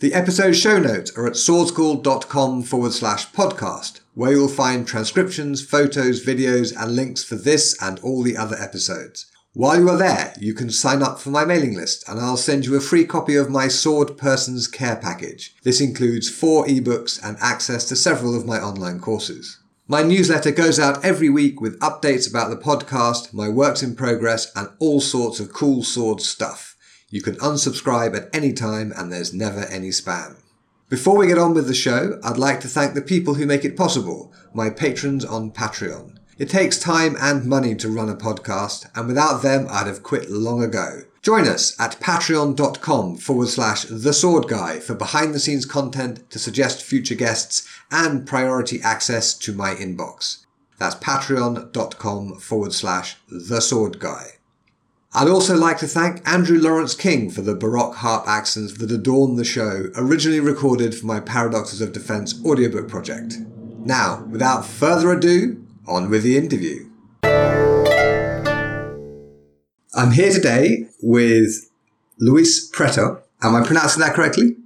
The episode show notes are at swordschool.com forward slash podcast, where you'll find transcriptions, photos, videos, and links for this and all the other episodes. While you are there, you can sign up for my mailing list and I'll send you a free copy of my Sword Person's Care package. This includes four ebooks and access to several of my online courses. My newsletter goes out every week with updates about the podcast, my works in progress, and all sorts of cool sword stuff. You can unsubscribe at any time and there's never any spam. Before we get on with the show, I'd like to thank the people who make it possible, my patrons on Patreon. It takes time and money to run a podcast, and without them, I'd have quit long ago. Join us at patreon.com forward slash the sword guy for behind the scenes content to suggest future guests and priority access to my inbox. That's patreon.com forward slash the sword guy. I'd also like to thank Andrew Lawrence King for the Baroque harp accents that adorn the show, originally recorded for my Paradoxes of Defense audiobook project. Now, without further ado, on with the interview. I'm here today with Luis Preto. Am I pronouncing that correctly?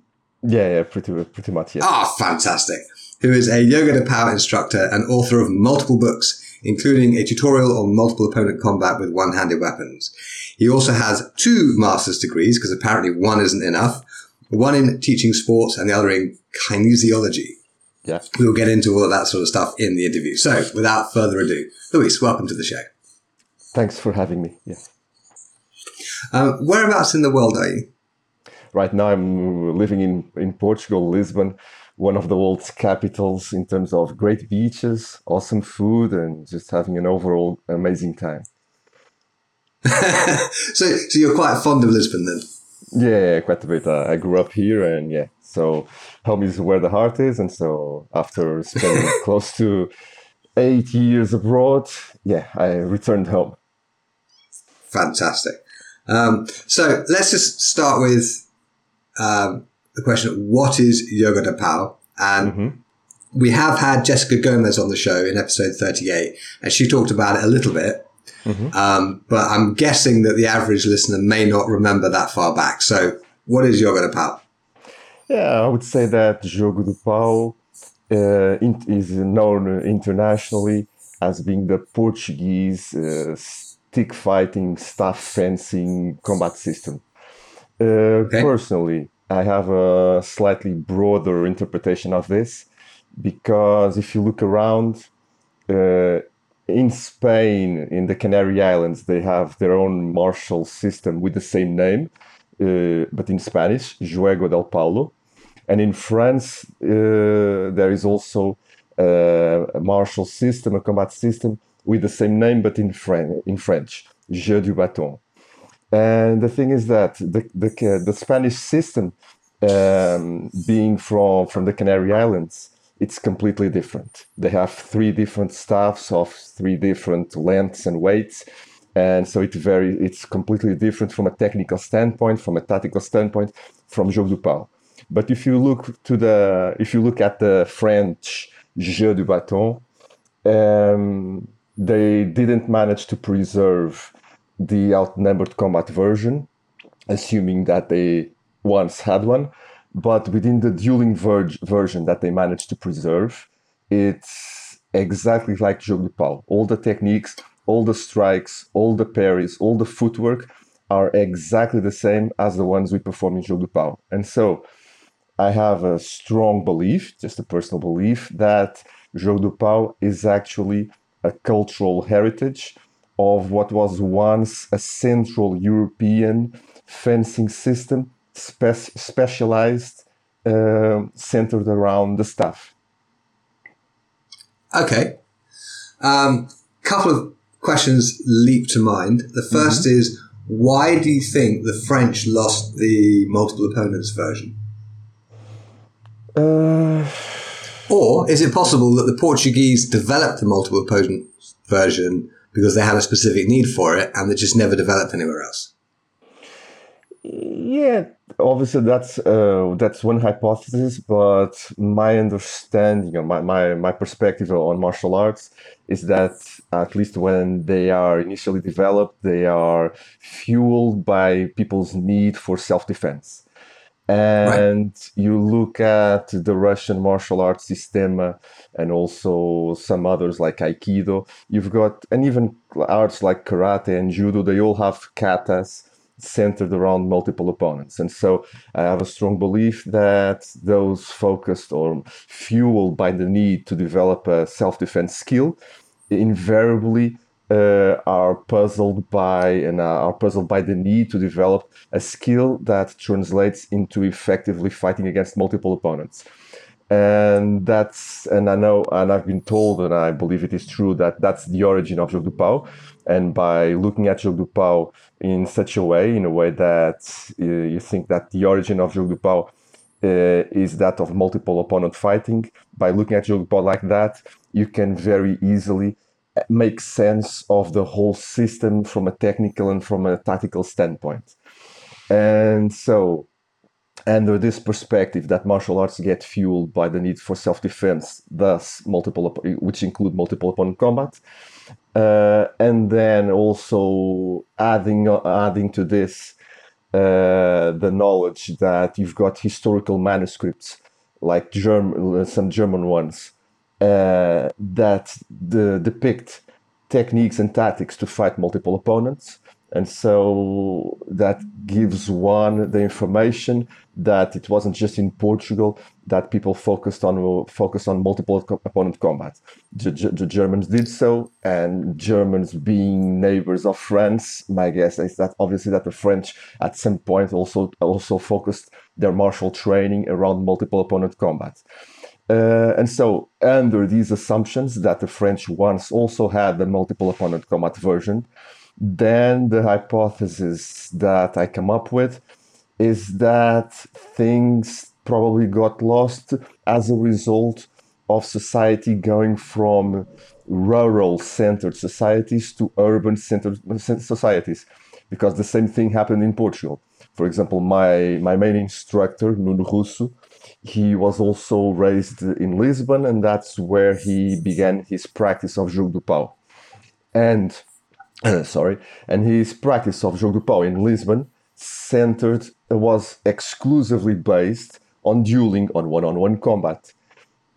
Yeah, yeah, pretty, pretty much, yeah. Ah, fantastic. Who is a Jogo do Pau instructor and author of multiple books, including a tutorial on multiple opponent combat with one-handed weapons. He also has two master's degrees, because apparently one isn't enough. One in teaching sports and the other in kinesiology. Yeah. We'll get into all of that sort of stuff in the interview. So, without further ado, Luis, welcome to the show. Thanks for having me. Yeah. Um, whereabouts in the world are you? Right now, I'm living in, in Portugal, Lisbon, one of the world's capitals in terms of great beaches, awesome food, and just having an overall amazing time. so, so you're quite fond of Lisbon then? Yeah, quite a bit. Uh, I grew up here, and yeah, so home is where the heart is. And so after spending close to eight years abroad, yeah, I returned home. Fantastic. Um, so let's just start with um, the question: What is Jogo do Pau? And mm-hmm. we have had Jessica Gomez on the show in episode thirty-eight, and she talked about it a little bit. Mm-hmm. Um, but I'm guessing that the average listener may not remember that far back. So, what is Jogo do Pau? Yeah, I would say that Jogo do Pau uh, is known internationally as being the Portuguese uh, stick fighting, staff fencing combat system. Uh, okay. Personally, I have a slightly broader interpretation of this because if you look around, uh, in Spain, in the Canary Islands, they have their own martial system with the same name, uh, but in Spanish, Juego del Palo. And in France, uh, there is also a martial system, a combat system with the same name, but in, Fran- in French, Jeu du Bâton. And the thing is that the, the, the Spanish system, um, being from, from the Canary Islands, it's completely different. They have three different staffs of three different lengths and weights. And so it very it's completely different from a technical standpoint, from a tactical standpoint, from Jogo do Pau. But if you look to the if you look at the French Jeu du Bâton, um, they didn't manage to preserve the outnumbered combat version, assuming that they once had one but within the dueling ver- version that they managed to preserve, it's exactly like Jogo Pau. All the techniques, all the strikes, all the parries, all the footwork are exactly the same as the ones we perform in Jogo Pau. And so I have a strong belief, just a personal belief, that Jogo Pau is actually a cultural heritage of what was once a Central European fencing system spe- specialized, uh, centered around the staff. Okay. Um, couple of questions leap to mind. The 1st mm-hmm. is why do you think the French lost the multiple opponents version? Uh, or is it possible that the Portuguese developed the multiple opponents version because they had a specific need for it and it just never developed anywhere else. Yeah, obviously that's uh, that's one hypothesis, but my understanding or my, my, my perspective on martial arts is that at least when they are initially developed, they are fueled by people's need for self-defense. And right. you look at the Russian martial arts system uh, and also some others like Aikido, you've got, and even arts like karate and judo, they all have katas centered around multiple opponents. And so I have a strong belief that those focused or fueled by the need to develop a self defense skill invariably uh, are puzzled by and uh, are puzzled by the need to develop a skill that translates into effectively fighting against multiple opponents. And that's and I know and I've been told and I believe it is true that that's the origin of Jogo do Pau and by looking at Jogo do Pau in such a way in a way that uh, you think that the origin of Jogo do Pau uh, is that of multiple opponent fighting by looking at Jogo do Pau like that you can very easily make sense of the whole system from a technical and from a tactical standpoint. And so under this perspective that martial arts get fueled by the need for self-defense thus multiple which include multiple opponent combat uh, and then also adding adding to this uh, the knowledge that you've got historical manuscripts like German, some German ones uh, that the, depict techniques and tactics to fight multiple opponents and so that gives one the information that it wasn't just in Portugal that people focused on focused on multiple opponent combat. The, the, Germans did so, and Germans being neighbors of France, my guess is that obviously that the French at some point also also focused their martial training around multiple opponent combat. Uh, and so, under these assumptions that the French once also had the multiple opponent combat version, then the hypothesis that I come up with is that things probably got lost as a result of society going from rural centered societies to urban centered societies because the same thing happened in Portugal. For example, my, my main instructor, Nuno Russo, he was also raised in Lisbon, and that's where he began his practice of Jogo do Pau. And sorry, and his practice of jogo do pau in Lisbon centered was exclusively based on dueling on one-on-one combat.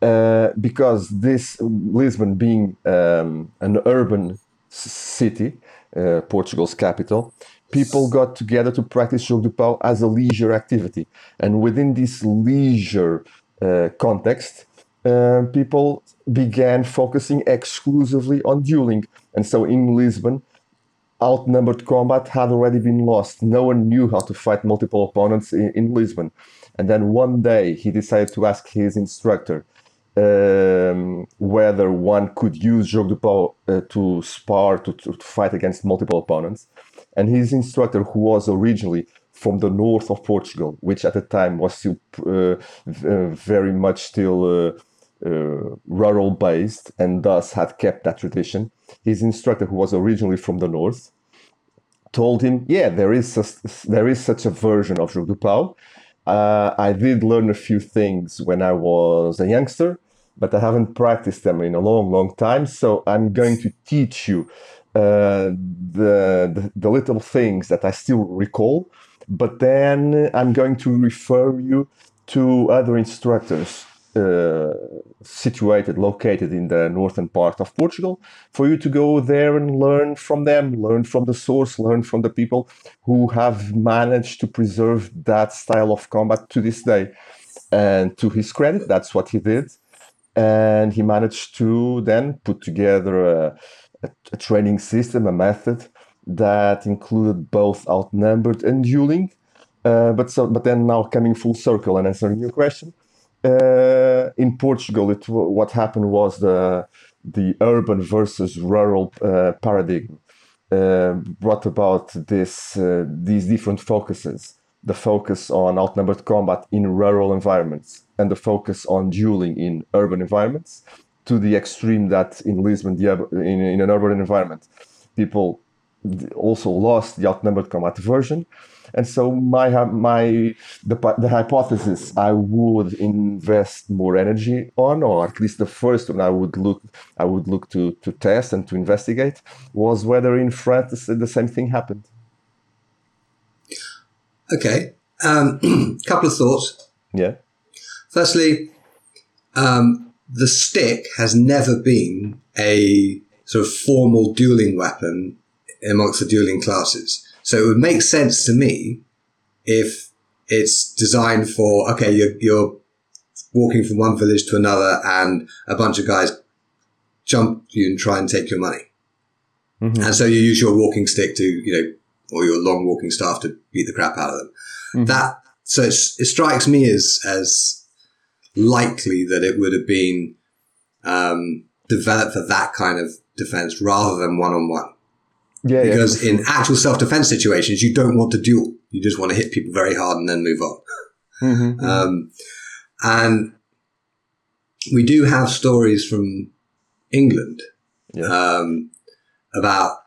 Uh, because this Lisbon being um, an urban city, uh, Portugal's capital, people got together to practice jogo do pau as a leisure activity, and within this leisure uh, context, uh, people began focusing exclusively on dueling. And so in Lisbon, outnumbered combat had already been lost. No one knew how to fight multiple opponents in, in Lisbon. And then one day he decided to ask his instructor um, whether one could use Jogo do Pau uh, to spar, to, to, fight against multiple opponents. And his instructor, who was originally from the north of Portugal, which at the time was still uh, very much still uh, uh, rural based and thus had kept that tradition. His instructor, who was originally from the north, told him, "Yeah, there is a, there is such a version of Jogo do Pau. Uh, I did learn a few things when I was a youngster, but I haven't practiced them in a long, long time. So I'm going to teach you the, the, the little things that I still recall, but then I'm going to refer you to other instructors uh, situated, located in the northern part of Portugal, for you to go there and learn from them, learn from the source, learn from the people who have managed to preserve that style of combat to this day. And to his credit, that's what he did. And he managed to then put together a, a, a training system, a method that included both outnumbered and dueling. Uh, but so, but then now coming full circle and answering your question, uh, in Portugal, it what happened was the the urban versus rural uh, paradigm uh, brought about this uh, these different focuses. The focus on outnumbered combat in rural environments and the focus on dueling in urban environments. To the extreme that in Lisbon, the, in, in an urban environment, people also lost the outnumbered combat version. And so my my the, the hypothesis I would invest more energy on, or at least the first one I would look I would look to to test and to investigate, was whether in France the same thing happened. Okay, um, couple of thoughts. Yeah. Firstly, um, the stick has never been a sort of formal dueling weapon amongst the dueling classes. So it would make sense to me if it's designed for, okay, you're, you're walking from one village to another and a bunch of guys jump you and try and take your money. Mm-hmm. And so you use your walking stick to, you know, or your long walking staff to beat the crap out of them. Mm-hmm. That, so it strikes me as, as likely that it would have been, um, developed for that kind of defense rather than one on one. Yeah, because yeah, in actual self defense situations, you don't want to duel. You just want to hit people very hard and then move on. Mm-hmm, um, and we do have stories from England yeah. um, about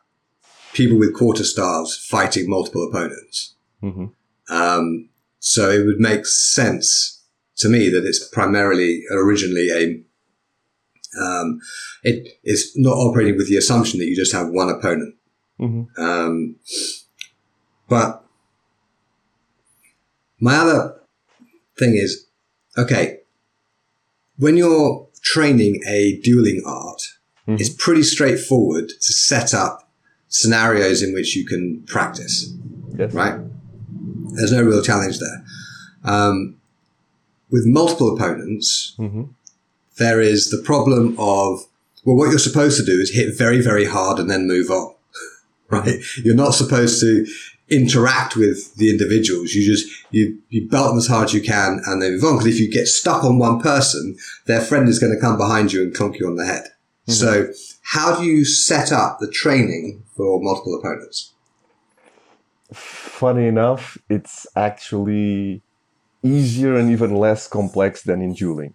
people with quarter staves fighting multiple opponents. Mm-hmm. Um, so it would make sense to me that it's primarily originally a um, it is not operating with the assumption that you just have one opponent. Mm-hmm. Um, but my other thing is, okay, when you're training a dueling art, mm-hmm. it's pretty straightforward to set up scenarios in which you can practice, yes. right? There's no real challenge there. Um, with multiple opponents, mm-hmm. there is the problem of, well, what you're supposed to do is hit very, very hard and then move on right? You're not supposed to interact with the individuals. You just, you, you belt them as hard as you can and then move on. Because if you get stuck on one person, their friend is going to come behind you and clunk you on the head. Mm-hmm. So how do you set up the training for multiple opponents? Funny enough, it's actually easier and even less complex than in dueling.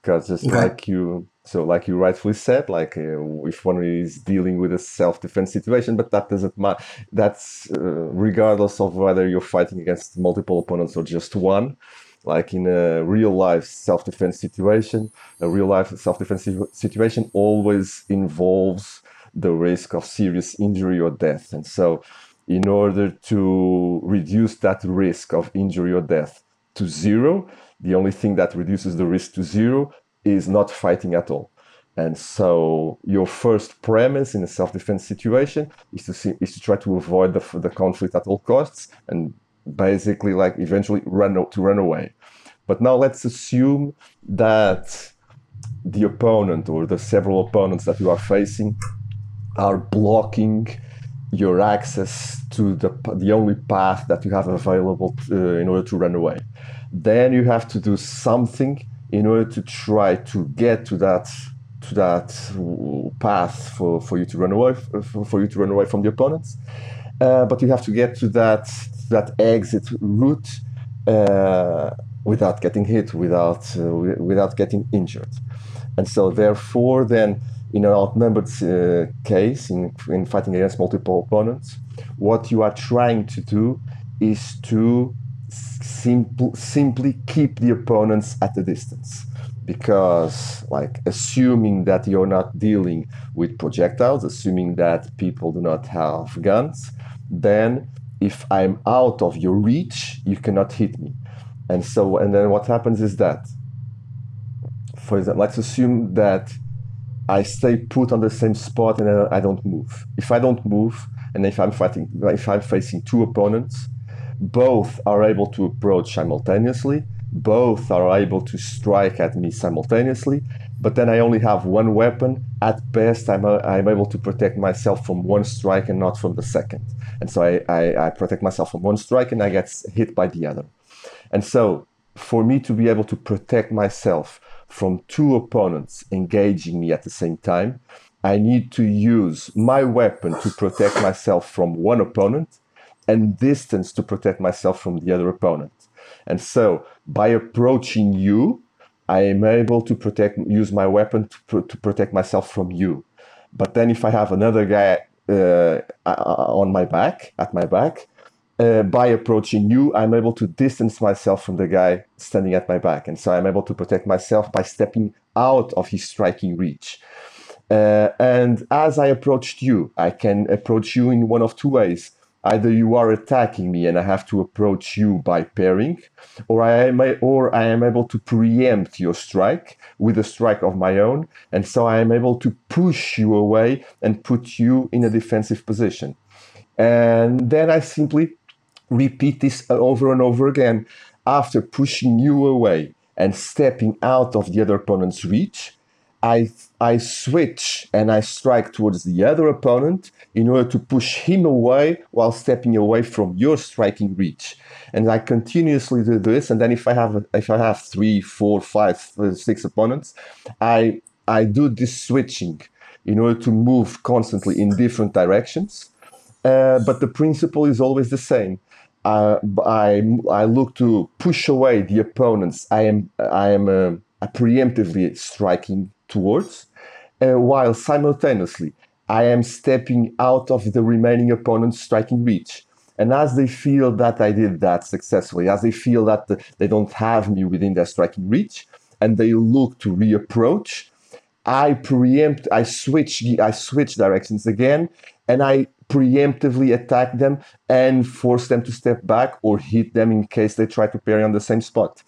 Because just okay. like you so, like you rightfully said, like uh, if one is dealing with a self-defense situation, but that doesn't matter. That's uh, regardless of whether you're fighting against multiple opponents or just one. Like in a real life self-defense situation, a real life self-defense situation always involves the risk of serious injury or death. And so, in order to reduce that risk of injury or death to zero, the only thing that reduces the risk to zero is not fighting at all. And so your first premise in a self-defense situation is to see, is to try to avoid the, the conflict at all costs and basically like eventually run to run away. But now let's assume that the opponent or the several opponents that you are facing are blocking your access to the the only path that you have available to, uh, in order to run away. Then you have to do something in order to try to get to that to that path for, for you to run away for, you to run away from the opponents. Uh, but you have to get to that that exit route uh, without getting hit, without uh, without getting injured, and so therefore, then in an outnumbered uh, case, in in fighting against multiple opponents, what you are trying to do is to simple, simply keep the opponents at a distance. Because like assuming that you're not dealing with projectiles assuming that people do not have guns then if i'm out of your reach you cannot hit me. And so and then what happens is that for example let's assume that i stay put on the same spot and i don't move. If i don't move and if i'm fighting if i'm facing two opponents both are able to approach simultaneously, both are able to strike at me simultaneously, but then I only have one weapon. At best, I'm, a, I'm able to protect myself from one strike and not from the second. And so I, I, I protect myself from one strike and I get hit by the other. And so, for me to be able to protect myself from two opponents engaging me at the same time, I need to use my weapon to protect myself from one opponent and distance to protect myself from the other opponent. And so by approaching you, I am able to protect, use my weapon to, pr- to protect myself from you. But then if I have another guy uh, on my back, at my back, uh, by approaching you, I'm able to distance myself from the guy standing at my back. And so I'm able to protect myself by stepping out of his striking reach. Uh, and as I approached you, I can approach you in one of two ways. Either you are attacking me and I have to approach you by pairing, or I am, or I am able to preempt your strike with a strike of my own. And so I am able to push you away and put you in a defensive position. And then I simply repeat this over and over again. After pushing you away and stepping out of the other opponent's reach, I I switch and I strike towards the other opponent in order to push him away while stepping away from your striking reach. And I continuously do this. And then if I have if I have three, four, five, uh, opponents, I I do this switching in order to move constantly in different directions. Uh, but the principle is always the same. Uh, I I look to push away the opponents. I am I am uh, preemptively striking towards, uh, while simultaneously I am stepping out of the remaining opponent's striking reach. And as they feel that I did that successfully, as they feel that the, they don't have me within their striking reach, and they look to reapproach, I preempt, I switch, I switch directions again, and I preemptively attack them and force them to step back or hit them in case they try to parry on the same spot.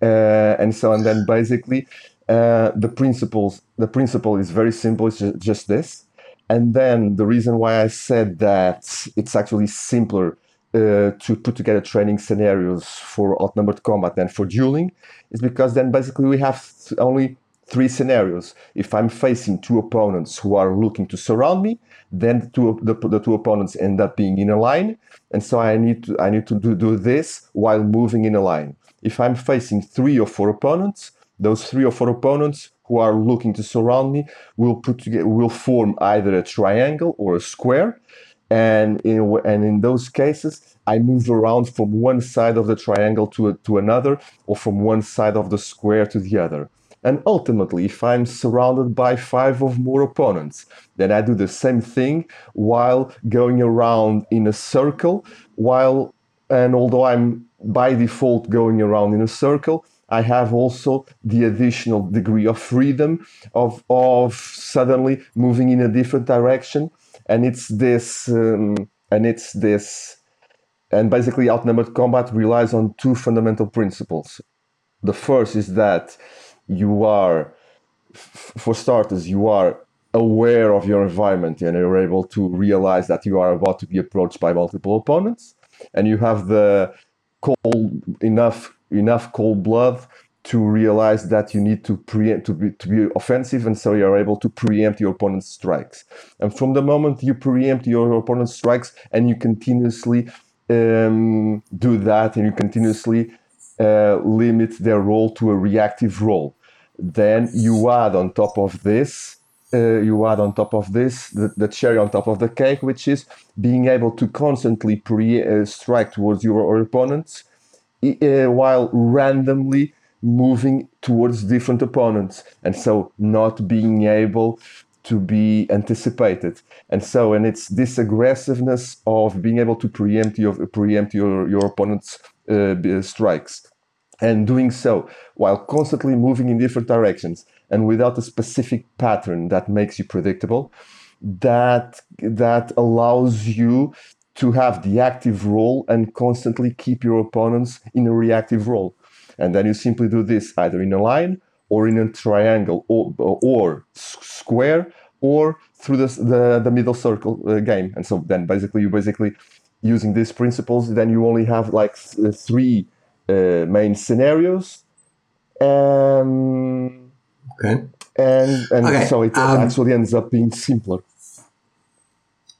Uh, and so, and then basically, uh, the principles the principle is very simple it's just, this. And then the reason why i said that it's actually simpler uh, to put together training scenarios for outnumbered combat than for dueling is because then basically we have only three scenarios. If i'm facing two opponents who are looking to surround me then the two, the, the two opponents end up being in a line. And so i need to i need to do, do this while moving in a line. If i'm facing three or four opponents those three or four opponents who are looking to surround me will put together will form either a triangle or a square. And in and in those cases I move around from one side of the triangle to to another or from one side of the square to the other. And ultimately if I'm surrounded by five or more opponents then I do the same thing while going around in a circle while and although I'm by default going around in a circle I have also the additional degree of freedom of, of suddenly moving in a different direction. And it's this, um, and it's this, and basically outnumbered combat relies on two fundamental principles. The first is that you are, f- for starters, you are aware of your environment and you're able to realize that you are about to be approached by multiple opponents. And you have the cold enough enough cold blood to realize that you need to preempt to be to be offensive and so you're able to preempt your opponent's strikes. And from the moment you preempt your opponent's strikes and you continuously um, do that and you continuously uh, limit their role to a reactive role then you add on top of this uh, you add on top of this the, the, cherry on top of the cake which is being able to constantly pre uh, strike towards your opponents uh, while randomly moving towards different opponents and so not being able to be anticipated. And so and it's this aggressiveness of being able to preempt your preempt your your opponent's uh, strikes. And doing so while constantly moving in different directions and without a specific pattern that makes you predictable that that allows you to have the active role and constantly keep your opponents in a reactive role. And then you simply do this either in a line or in a triangle or, or square or through the, the, the middle circle uh, game. And so then basically you basically using these principles, then you only have like th- three uh, main scenarios. Um, okay. And, and okay. so it um, actually ends up being simpler.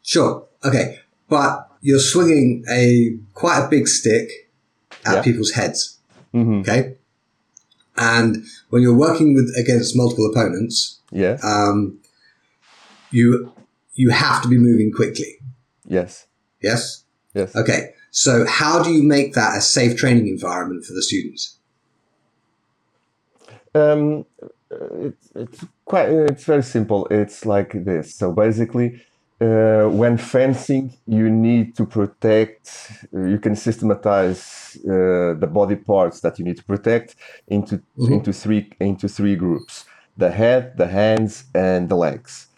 Sure. Okay. But you're swinging a quite a big stick at yeah. people's heads. Mm-hmm. Okay. And when you're working with against multiple opponents, yeah, um, you you have to be moving quickly. Yes. Yes. Yes. Okay. So how do you make that a safe training environment for the students? Um, it's, it's quite it's very simple. It's like this. So basically, uh, when fencing, you need to protect. Uh, you can systematize uh, the body parts that you need to protect into mm-hmm. into three into three groups: the head, the hands, and the legs.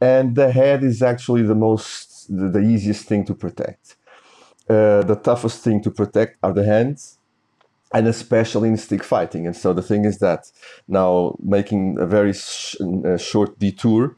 And the head is actually the most the, the easiest thing to protect. Uh, the toughest thing to protect are the hands and especially in stick fighting. And so the thing is that now making a very sh- a short detour,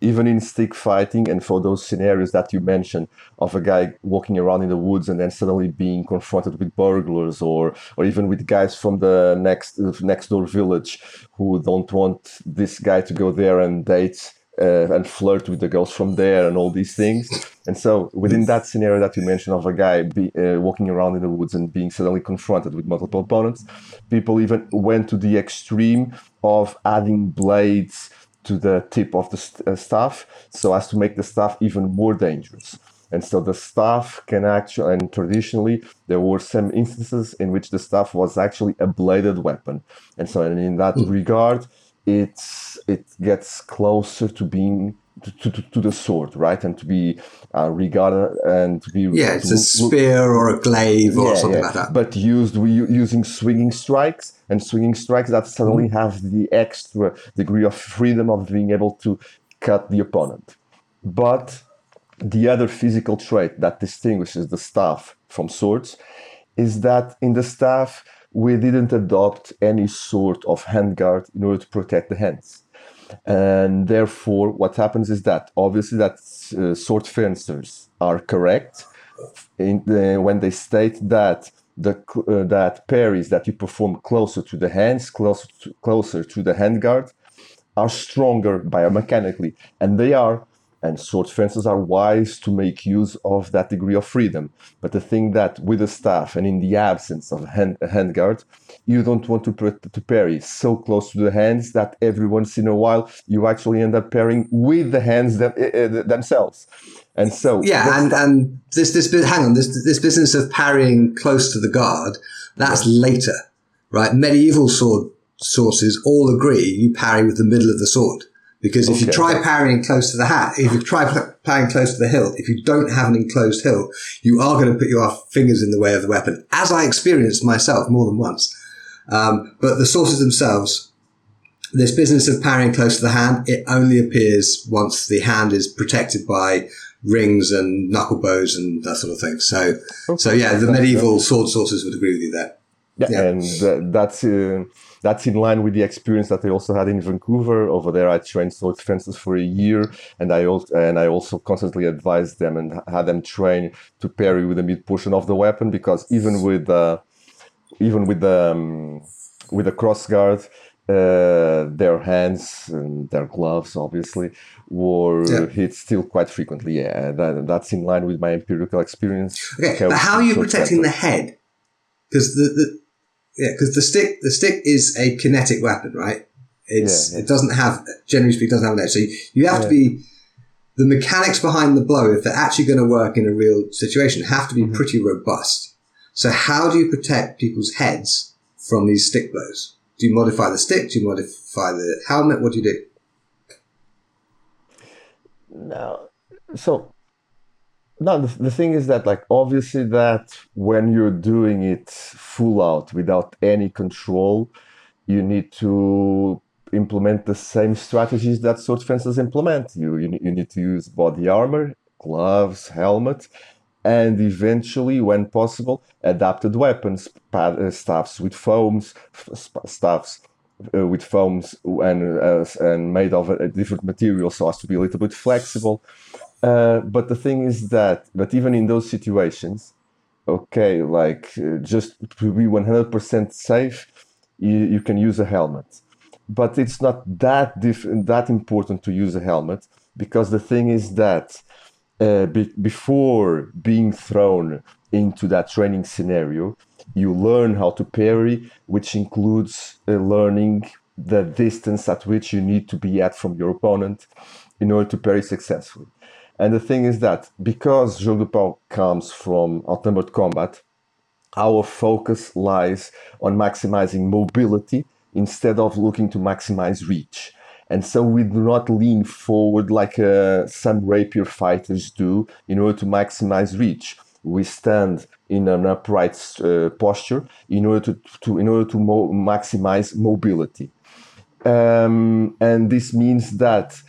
even in stick fighting, and for those scenarios that you mentioned of a guy walking around in the woods and then suddenly being confronted with burglars, or or even with guys from the next next door village who don't want this guy to go there and date uh, and flirt with the girls from there and all these things. And so within that scenario that you mentioned of a guy be, uh, walking around in the woods and being suddenly confronted with multiple opponents, people even went to the extreme of adding blades to the tip of the st- uh, staff so as to make the staff even more dangerous. And so the staff can actually, and traditionally, there were some instances in which the staff was actually a bladed weapon. And so, and in that mm. regard, it's it gets closer to being to, to, to the sword, right? And to be uh, regarded and to be yeah, it's to, a spear or a glaive or yeah, something yeah. like that. But used we using swinging strikes and swinging strikes that suddenly mm. have the extra degree of freedom of being able to cut the opponent. But the other physical trait that distinguishes the staff from swords is that in the staff we didn't adopt any sort of handguard in order to protect the hands. And therefore, what happens is that obviously that uh, sword fencers are correct. The, when they state that the uh, that parries that you perform closer to the hands, closer to, closer to the handguard, are stronger biomechanically, and they are and sword fencers are wise to make use of that degree of freedom. But the thing that with a staff and in the absence of a hand, a handguard, you don't want to, to parry so close to the hands that every once in a while you actually end up parrying with the hands them, uh, themselves. And so yeah, and, and this this hang on this this business of parrying close to the guard that's later, right? Medieval sword sources all agree you parry with the middle of the sword. Because if okay. you try parrying close to the hat, if you try parrying close to the hilt, if you don't have an enclosed hilt, you are going to put your fingers in the way of the weapon, as I experienced myself more than once. Um, but the sources themselves, this business of parrying close to the hand, it only appears once the hand is protected by rings and knuckle bows and that sort of thing. So, okay. so yeah, the medieval sword sources would agree with you there. Yeah, yeah. and that's. Uh, that's in line with the experience that I also had in Vancouver. Over there, I trained sword fencers for a year, and I also and I also constantly advised them and had them train to parry with the mid portion of the weapon because even with uh, even with the um, with the cross guard. Uh, their hands and their gloves, obviously, were yeah. hit still quite frequently. Yeah, that, that's in line with my empirical experience. Okay, but how are you protecting the head? Because the, the yeah, because the stick the stick is a kinetic weapon, right? It's yeah, yeah. it doesn't have generally speaking doesn't have an edge. So you, you have yeah. to be the mechanics behind the blow, if they're actually going to work in a real situation, have to be mm-hmm. pretty robust. So how do you protect people's heads from these stick blows? Do you modify the stick? Do you modify the helmet? What do you do? No. So no the, the thing is that like obviously that when you're doing it full out without any control you need to implement the same strategies that sword fencers implement. You, you, you need to use body armor gloves helmet and eventually when possible adapted weapons uh, staffs with foams staffs uh, with foams and uh, and made of a different material so as to be a little bit flexible uh, but the thing is that, but even in those situations, okay, like uh, just to be 100% safe, you, you can use a helmet. But it's not that diff- that important to use a helmet because the thing is that uh, be- before being thrown into that training scenario, you learn how to parry, which includes uh, learning the distance at which you need to be at from your opponent in order to parry successfully. And the thing is that because Jogo do Pau comes from outnumbered combat, our focus lies on maximizing mobility instead of looking to maximize reach. And so we do not lean forward like uh, some rapier fighters do in order to maximize reach. We stand in an upright uh, posture in order to, to in order to mo- maximize mobility. Um, and this means that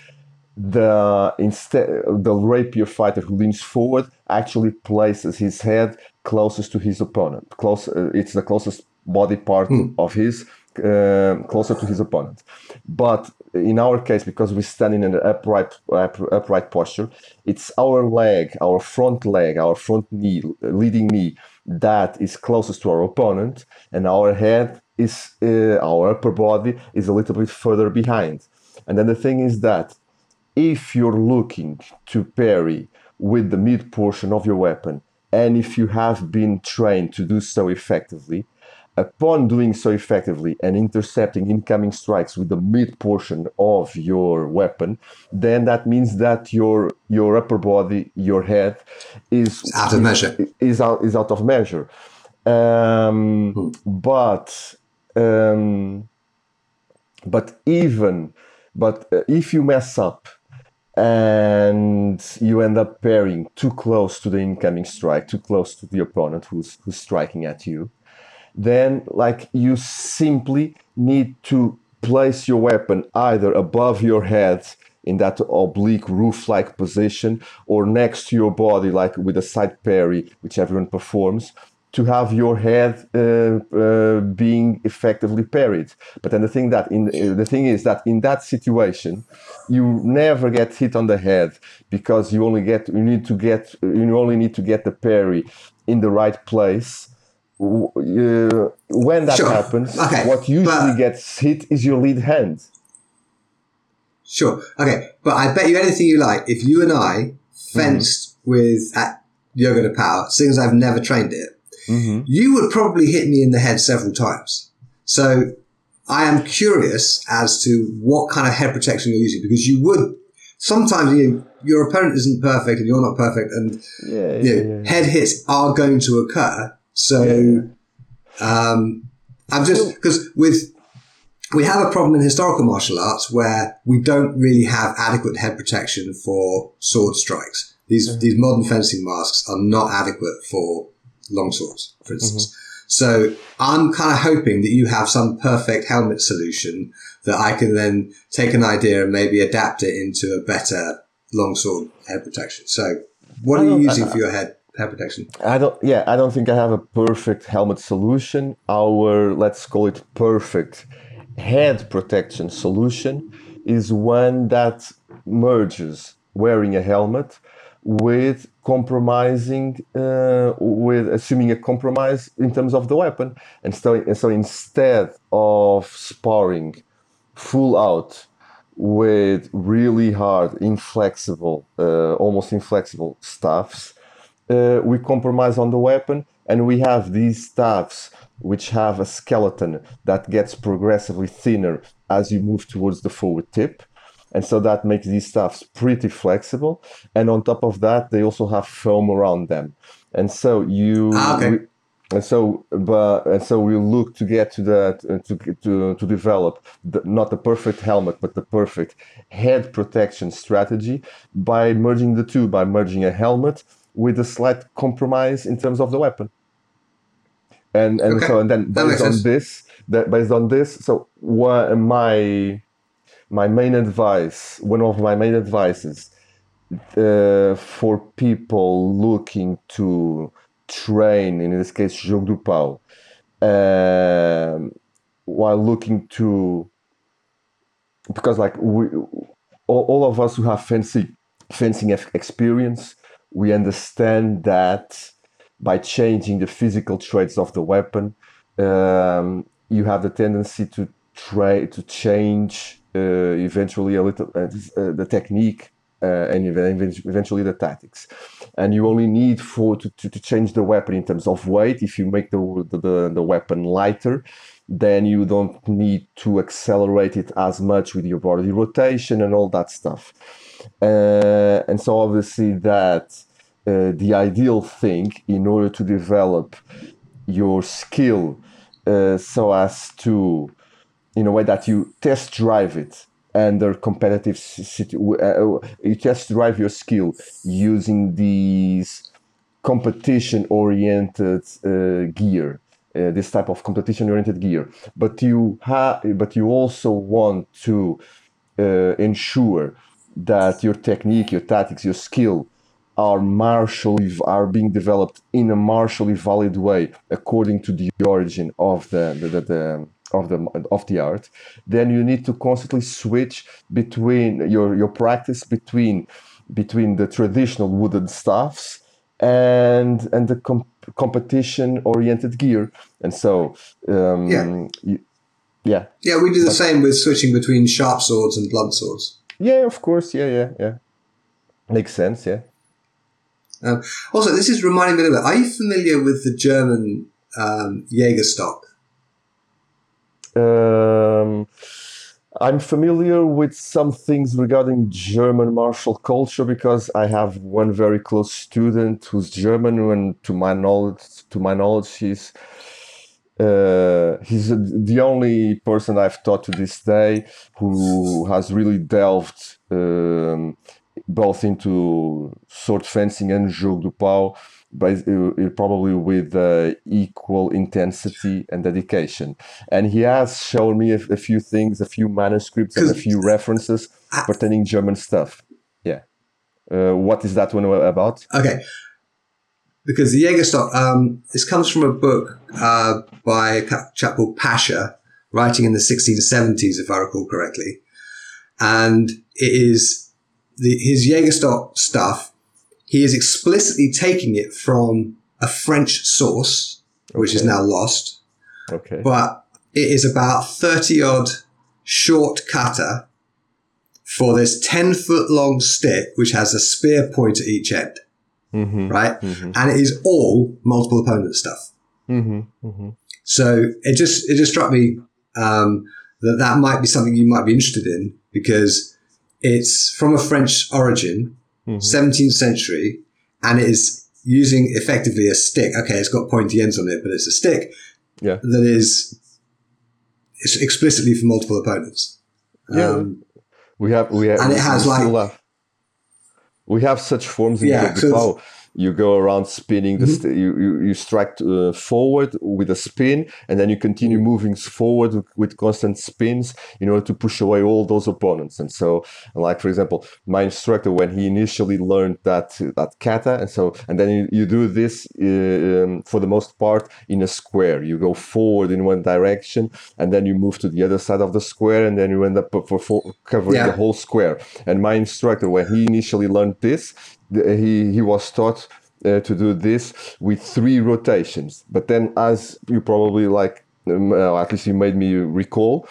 the instead the rapier fighter who leans forward actually places his head closest to his opponent. Close, uh, it's the closest body part Hmm. of his uh, closer to his opponent. But in our case, because we stand in an upright up, upright posture, it's our leg, our front leg, our front knee, leading knee that is closest to our opponent, and our head is uh, our upper body is a little bit further behind. And then the thing is that if you're looking to parry with the mid portion of your weapon, and if you have been trained to do so effectively, upon doing so effectively and intercepting incoming strikes with the mid portion of your weapon, then that means that your your upper body, your head, is out of measure. is out is out of measure. Um, But um, but even but uh, if you mess up and you end up pairing too close to the incoming strike, too close to the opponent who's who's striking at you, then like you simply need to place your weapon either above your head in that oblique roof-like position or next to your body like with a side parry which everyone performs to have your head uh, uh, being effectively parried but then the thing that in uh, the thing is that in that situation you never get hit on the head because you only get you need to get you only need to get the parry in the right place uh, when that Sure. happens, Okay, what usually but- gets hit is your lead hand. Sure. Okay. But I bet you anything you like, if you and I fenced with at Jogo do Pau, seeing as I've never trained it, Mm-hmm. you would probably hit me in the head several times. So I am curious as to what kind of head protection you're using because you would sometimes you, your opponent isn't perfect and you're not perfect and Yeah, you yeah, know, yeah. head hits are going to occur. So um, I'm just because with we have a problem in historical martial arts where we don't really have adequate head protection for sword strikes. These these modern fencing masks are not adequate for long swords, for instance. Mm-hmm. So I'm kind of hoping that you have some perfect helmet solution that I can then take an idea and maybe adapt it into a better longsword head protection. So what are you using for your head head protection? I don't. Yeah, I don't think I have a perfect helmet solution. Our let's call it perfect head protection solution is one that merges wearing a helmet with compromising uh, with assuming a compromise in terms of the weapon. And so, so instead of sparring full out with really hard inflexible uh, almost inflexible staffs uh, we compromise on the weapon. And we have these staffs which have a skeleton that gets progressively thinner as you move towards the forward tip and so that makes these stuffs pretty flexible and on top of that they also have foam around them and so you Ah, okay. we- and so but and so we look to get to that uh, to to to develop the, not the perfect helmet but the perfect head protection strategy by merging the two by merging a helmet with a slight compromise in terms of the weapon and and Okay. so and then That based on sense. this that based on this so what my my main advice one of my main advices uh, for people looking to train in this case jogo do pau um, while looking to because like we all, all of us who have fencing fencing experience we understand that by changing the physical traits of the weapon um, you have the tendency to try to change uh, eventually a little uh, uh, the technique uh, and eventually the tactics. And you only need for to, to, to change the weapon in terms of weight. If you make the, the, the weapon lighter then you don't need to accelerate it as much with your body rotation and all that stuff. Uh, and so obviously that uh, the ideal thing in order to develop your skill uh, so as to in a way that you test drive it under competitive situ- uh, you test drive your skill using these competition oriented uh, gear uh, this type of competition oriented gear. But you have but you also want to uh, ensure that your technique your tactics your skill are martially are being developed in a martially valid way according to the origin of the, the, the, the of the of the art then you need to constantly switch between your your practice between between the traditional wooden staffs and and the com- competition oriented gear and so um, Yeah. you- yeah Yeah, we do the same with switching between sharp swords and blunt swords. yeah of course yeah yeah yeah makes sense yeah Um, also, this is reminding me a little bit. Are you familiar with the German um, Jägerstock? Um, I'm familiar with some things regarding German martial culture because I have one very close student who's German, and to my knowledge, to my knowledge, he's uh, he's the only person I've taught to this day who has really delved um, both into sword fencing and jogo do pau, probably with uh, equal intensity and dedication. And he has shown me a, a few things, a few manuscripts, and a few references I- pertaining German stuff. Yeah. Uh, what is that one about? Okay. Because the Jägerstock, um, this comes from a book uh, by a chap called Pascha, writing in the 1670s, if I recall correctly. And it is the, his Jägerstock stuff. He is explicitly taking it from a French source, which is now lost. Okay. but it is about 30 odd short kata for this 10 foot long stick, which has a spear point at each end, Mm-hmm. right? Mm-hmm. And it is all multiple opponent stuff. Mm-hmm. Mm-hmm. So it just, it just struck me, um, that that might be something you might be interested in because it's from a French origin, Mhm. 17th century, and it is using effectively a stick. Okay, it's got pointy ends on it, but it's a stick Yeah. that is it's explicitly for multiple opponents. Yeah. Um, We have we have And it has, we like- have- we have such forms in Yeah, yeah, so it's- Pau. You go around spinning the st- you, you you strike uh, forward with a spin, and then you continue moving forward with, with constant spins in order to push away all those opponents. And so, like for example, my instructor when he initially learned that that kata, and so and then you, you do this uh, um, for the most part in a square. You go forward in one direction, and then you move to the other side of the square, and then you end up for, for covering Yeah. the whole square. And my instructor, when he initially learned this, th- he he was taught uh, to do this with three rotations. But then, as you probably like, um, uh, at least you made me recall,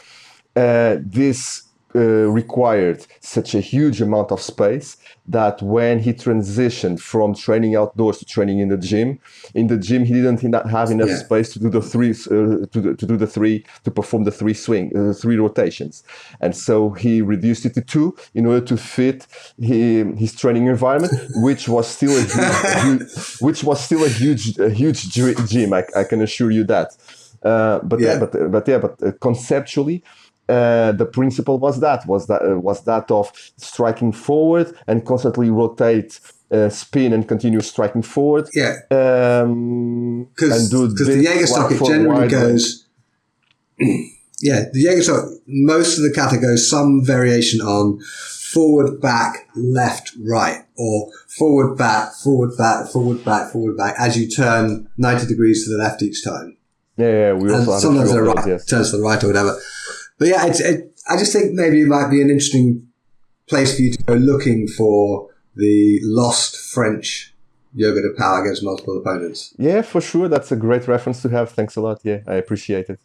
uh, this. Uh, required such a huge amount of space that when he transitioned from training outdoors to training in the gym, in the gym he didn't have enough Yeah. space to do the three uh, to, do- to do the three to perform the three swing uh, three rotations, and so he reduced it to two in order to fit he, his training environment, which was still a huge, huge- which was still a huge a huge gym. I, I can assure you that. Uh, but yeah. Yeah. but but yeah, but uh, conceptually, uh, the principle was that was that uh, was that of striking forward and constantly rotate, uh, spin and continue striking forward. yeah, Um, because and do the this Jägerstock it generally goes. yeah, the Jägerstock most of the kata goes some variation on forward, back, left, right, or forward, back, forward, back, forward, back, forward, back as you turn ninety degrees to the left each time. Yeah, yeah, we and also have a sometimes they're right, yes. turns to the right or whatever. But yeah, it's, it, I just think maybe it might be an interesting place for you to go looking for the lost French Jogo do Pau against multiple opponents. Yeah, for sure. That's a great reference to have. Thanks a lot. Yeah, I appreciate it.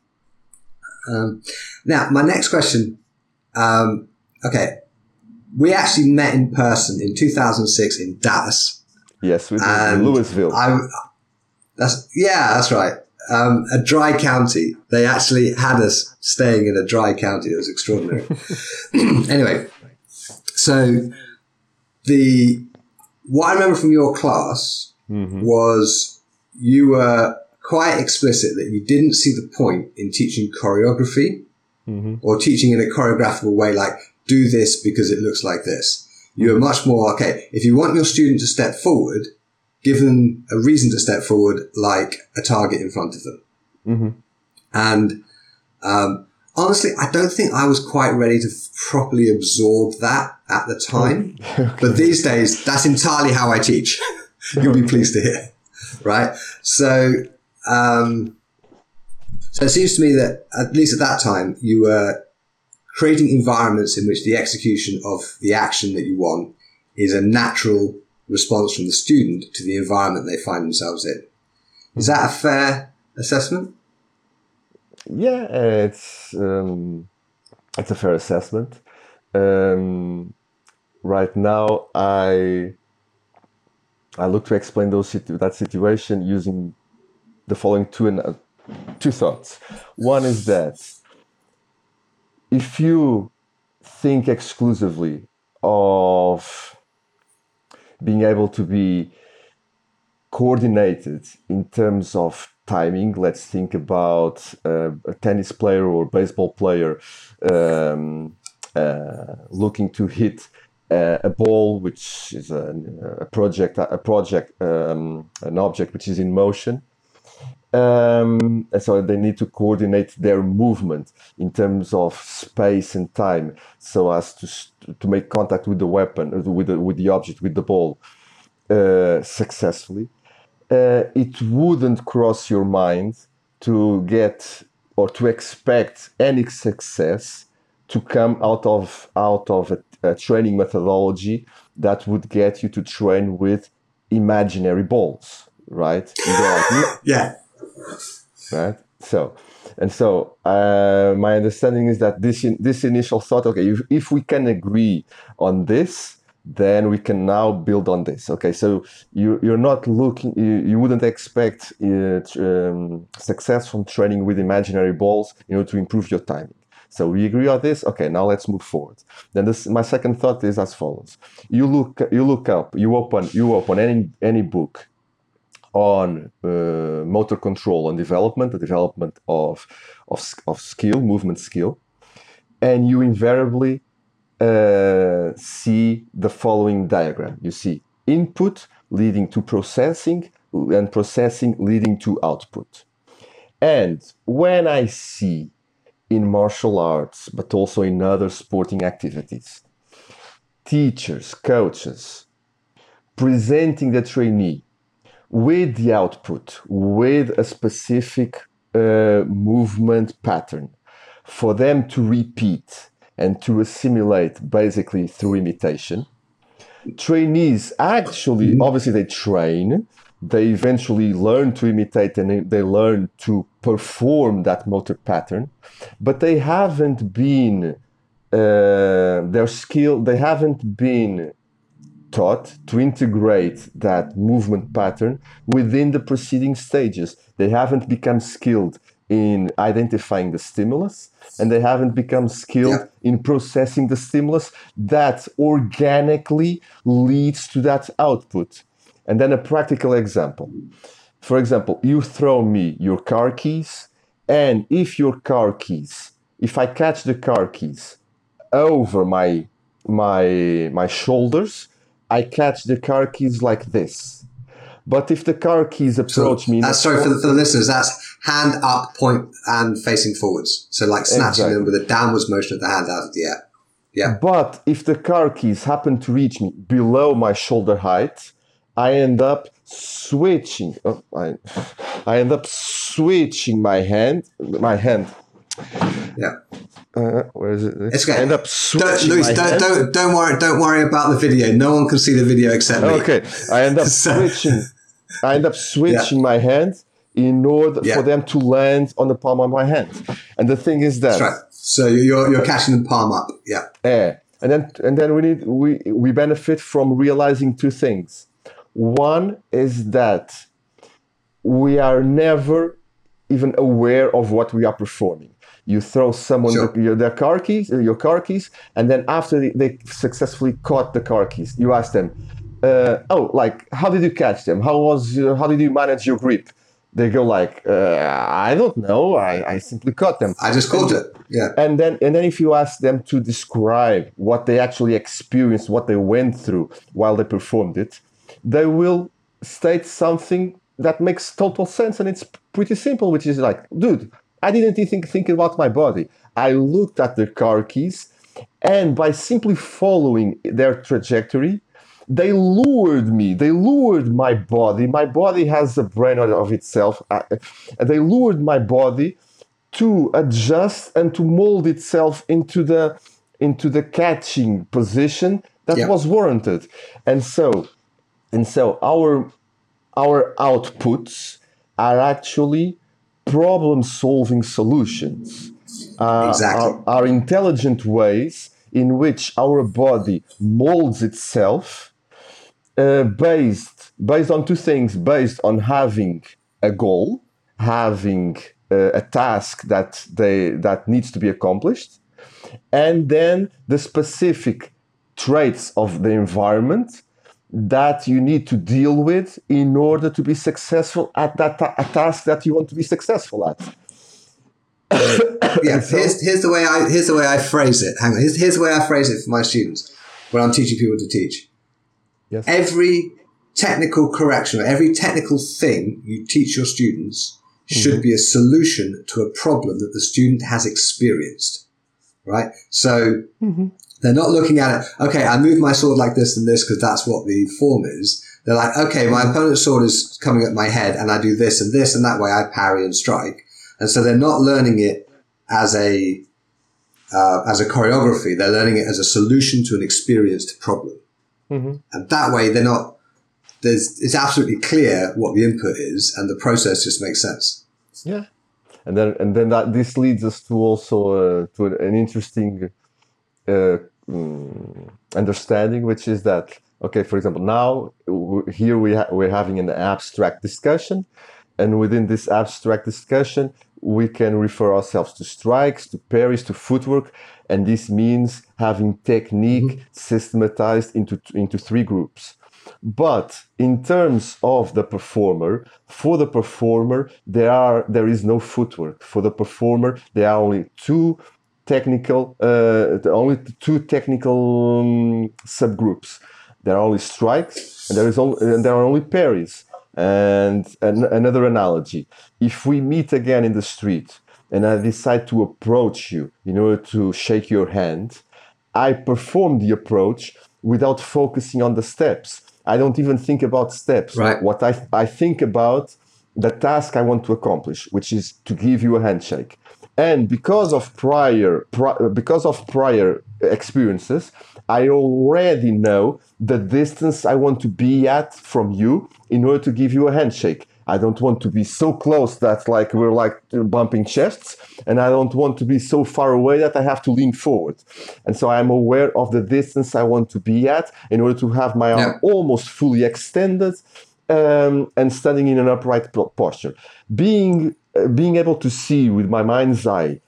Um, now, my next question. Um, okay, we actually met in person in 2006 in Dallas. Yes, we did. And Louisville. I, that's yeah, that's right. Um, a dry county. They actually had us staying in a dry county. It was extraordinary. anyway, so the what I remember from your class Mhm. was you were quite explicit that you didn't see the point in teaching choreography mm-hmm. or teaching in a choreographical way, like do this because it looks like this. You're much more, okay, if you want your student to step forward, give them a reason to step forward, like a target in front of them. Mm-hmm. And, um, honestly, I don't think I was quite ready to properly absorb that at the time. okay. But these days, that's entirely how I teach. You'll be pleased to hear. Right. So, um, so it seems to me that at least at that time, you were creating environments in which the execution of the action that you want is a natural response from the student to the environment they find themselves in. Is that a fair assessment? Yeah, it's um, it's a fair assessment. Um, right now, I I look to explain those situ- that situation using the following two and uh, two thoughts. One is that if you think exclusively of being able to be coordinated in terms of timing, let's think about uh, a tennis player or baseball player um, uh, looking to hit uh, a ball, which is a, a project, a project, um, an object which is in motion um, and so they need to coordinate their movement in terms of space and time, so as to to make contact with the weapon, uh, with the, with the object, with the ball, uh, successfully. Uh, it wouldn't cross your mind to get or to expect any success to come out of out of a, a training methodology that would get you to train with imaginary balls, right? yeah right? So, and so uh, my understanding is that this in, this initial thought, okay, if, if we can agree on this, then we can now build on this. Okay, so you you're not looking, you, you wouldn't expect uh, um, success from training with imaginary balls in order to improve your timing. So we agree on this. Okay, now let's move forward. Then this, my second thought is as follows: you look you look up, you open you open any any book on uh, motor control and development, the development of, of, of skill, movement skill, and you invariably uh, see the following diagram. You see input leading to processing and processing leading to output. And when I see in martial arts, but also in other sporting activities, teachers, coaches presenting the trainee with the output, with a specific uh, movement pattern for them to repeat and to assimilate basically through imitation. Trainees actually, mm-hmm. obviously, they train, they eventually learn to imitate and they learn to perform that motor pattern, but they haven't been, uh, their skill, they haven't been taught to integrate that movement pattern within the preceding stages. They haven't become skilled in identifying the stimulus and they haven't become skilled yeah. in processing the stimulus that organically leads to that output. And then a practical example. For example, you throw me your car keys, and if your car keys, if I catch the car keys over my my my shoulders, I catch the car keys like this. But if the car keys approach so, me, uh, sorry for the, for the, listeners, that's hand up, point, and facing forwards. So like snatching exactly. them with a downwards motion of the hand out of the air. Yeah. But if the car keys happen to reach me below my shoulder height, I end up switching. Oh, I, I end up switching my hand, my hand. Yeah. Uh, where is it? It's okay. End up don't, Luis, don't, don't, don't worry. Don't worry about the video. No one can see the video except me. Okay, I end up so. switching. I end up switching yeah. my hand in order yeah. for them to land on the palm of my hand. And the thing is that. Right. So you're you're catching the palm up. Yeah. Yeah. And then and then we need we we benefit from realizing two things. One is that we are never even aware of what we are performing you throw someone sure. the, your, their car keys, uh, your car keys, and then after they, successfully caught the car keys, you ask them, uh, "Oh, like how did you catch them? How was your, how did you manage your grip?" they go like, uh, I don't know, I, I simply caught them. I just caught it. Yeah. And then and then if you ask them to describe what they actually experienced, what they went through while they performed it, they will state something that makes total sense and it's pretty simple, which is like, dude, I didn't even think, think about my body. I looked at the car keys and by simply following their trajectory, they lured me. They lured my body. My body has a brain of itself. They lured my body to adjust and to mold itself into the into the catching position that yeah. was warranted. And so, and so our our outputs are actually problem solving solutions. Uh, exactly. Are, are intelligent ways in which our body molds itself uh, based based on two things based on having a goal having uh, a task that they that needs to be accomplished and then the specific traits of the environment that you need to deal with in order to be successful at that ta- task that you want to be successful at yeah so, here's, here's the way i here's the way i phrase it hang on here's, here's the way i phrase it for my students when i'm teaching people to teach Yes. Every technical correction or every technical thing you teach your students should mm-hmm. be a solution to a problem that the student has experienced. Right? So mm-hmm. They're not looking at it, okay, I move my sword like this and this because that's what the form is. They're like, okay, my opponent's sword is coming at my head and I do this and this and that way I parry and strike. And so they're not learning it as a, uh, as a choreography. They're learning it as a solution to an experienced problem. Mm-hmm. And that way, they're not. There's it's absolutely clear what the input is, and the process just makes sense. Yeah, and then and then that this leads us to also uh, to an interesting uh, um, understanding, which is that okay, for example, now here we ha- we're having an abstract discussion, and within this abstract discussion, we can refer ourselves to strikes, to parries, to footwork, and this means having technique mm-hmm. systematized into, into three groups. But in terms of the performer, for the performer, there are there is no footwork. For the performer, there are only two technical, uh, only two technical um, subgroups. There are only strikes, and there is only, and there are only parries. And an, another analogy: if we meet again in the street and I decide to approach you in order to shake your hand, I perform the approach without focusing on the steps. I don't even think about steps. Right. What I, I think about the task I want to accomplish, which is to give you a handshake. And because of prior, pri- because of prior experiences, I already know the distance I want to be at from you in order to give you a handshake. I don't want to be so close that like we're like bumping chests, and I don't want to be so far away that I have to lean forward. And so I'm aware of the distance I want to be at in order to have my arm almost fully extended um, and standing in an upright posture. Being Uh, being able to see with my mind's eye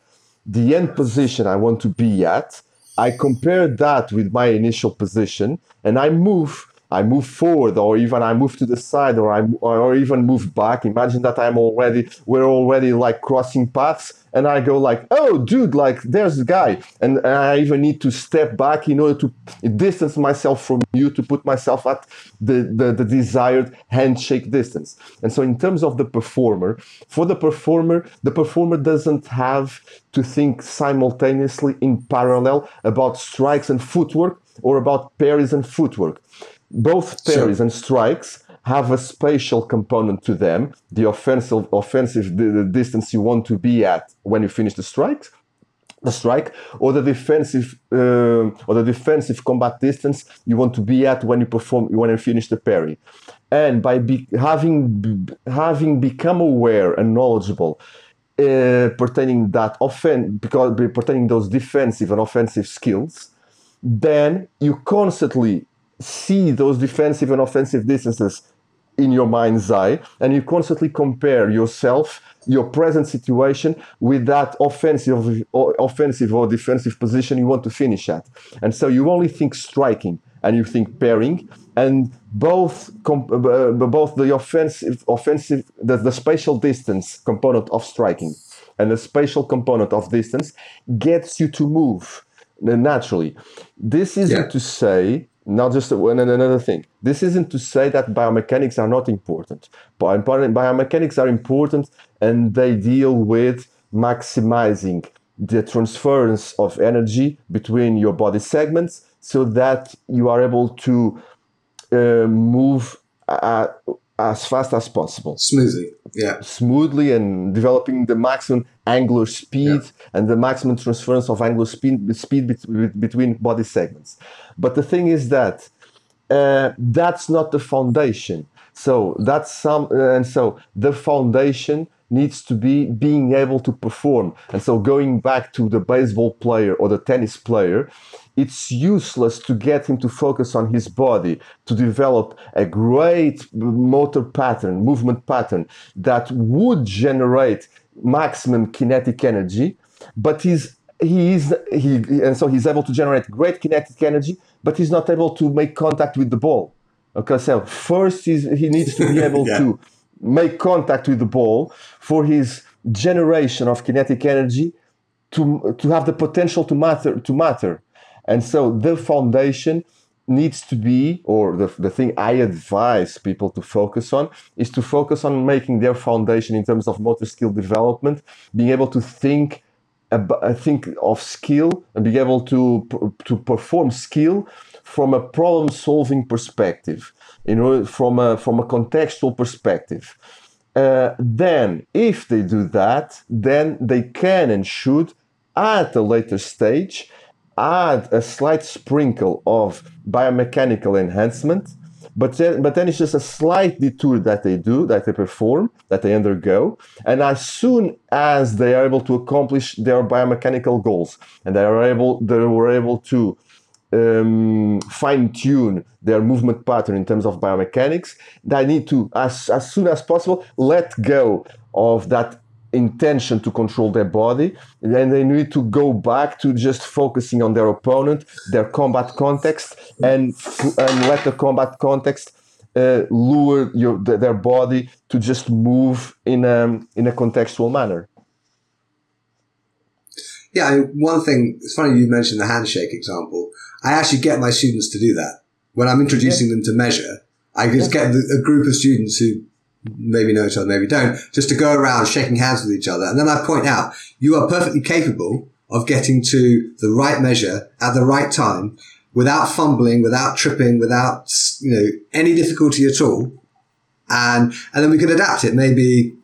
the end position I want to be at, I compare that with my initial position, and I move I move forward or even I move to the side or I or even move back. Imagine that I'm already we're already like crossing paths and I go like, oh dude, like there's the guy. And, and I even need to step back in order to distance myself from you to put myself at the, the, the desired handshake distance. And so in terms of the performer, for the performer, the performer doesn't have to think simultaneously in parallel about strikes and footwork or about parries and footwork both parries and strikes have a spatial component to them. The offensive, offensive, the, the, distance you want to be at when you finish the strike, the strike, or the defensive, uh, or the defensive combat distance you want to be at when you perform, when you finish the parry. And by be, having having become aware and knowledgeable uh, pertaining that offen- because pertaining those defensive and offensive skills, then you constantly see those defensive and offensive distances in your mind's eye and you constantly compare yourself your present situation with that offensive or offensive or defensive position you want to finish at and so you only think striking and you think parrying, and both comp- uh, both the offensive offensive the, the spatial distance component of striking and the spatial component of distance gets you to move naturally. This isn't Yeah. to say not just one and another thing. This isn't to say that biomechanics are not important. Bio- bio- Biomechanics are important and they deal with maximizing the transference of energy between your body segments so that you are able to uh, move uh, as fast as possible Smoothly. Yeah. smoothly and developing the maximum angular speed and the maximum transference of angular speed, speed bet- between body segments. But the thing is that uh, that's not the foundation. So that's some, and so the foundation needs to be being able to perform. And so going back to the baseball player or the tennis player, it's useless to get him to focus on his body to develop a great motor pattern, movement pattern that would generate maximum kinetic energy, but he's he is he and so he's able to generate great kinetic energy, but he's not able to make contact with the ball. Okay, so first he's, he needs to be able Yeah. to make contact with the ball for his generation of kinetic energy to to have the potential to matter to matter and so the foundation needs to be or the, the thing i advise people to focus on is to focus on making their foundation in terms of motor skill development being able to think ab- uh, think of skill and be able to to perform skill from a problem solving perspective you know from a from a contextual perspective. Uh, then if they do that then they can and should at a later stage add a slight sprinkle of biomechanical enhancement but then, but then it's just a slight detour that they do that they perform that they undergo and as soon as they are able to accomplish their biomechanical goals and they are able they were able to um, fine tune their movement pattern in terms of biomechanics. They need to, as, as soon as possible, let go of that intention to control their body. And they need to go back to just focusing on their opponent, their combat context, and, and let the combat context uh, lure your, th- their body to just move in a, in a contextual manner. Yeah, I mean, one thing, it's funny you mentioned the handshake example. I actually get my students to do that. When I'm introducing them to measure, I just get a group of students who maybe know each other, maybe don't, just to go around shaking hands with each other. And then I point out, you are perfectly capable of getting to the right measure at the right time without fumbling, without tripping, without, you know, any difficulty at all. And, and then we could adapt it. Maybe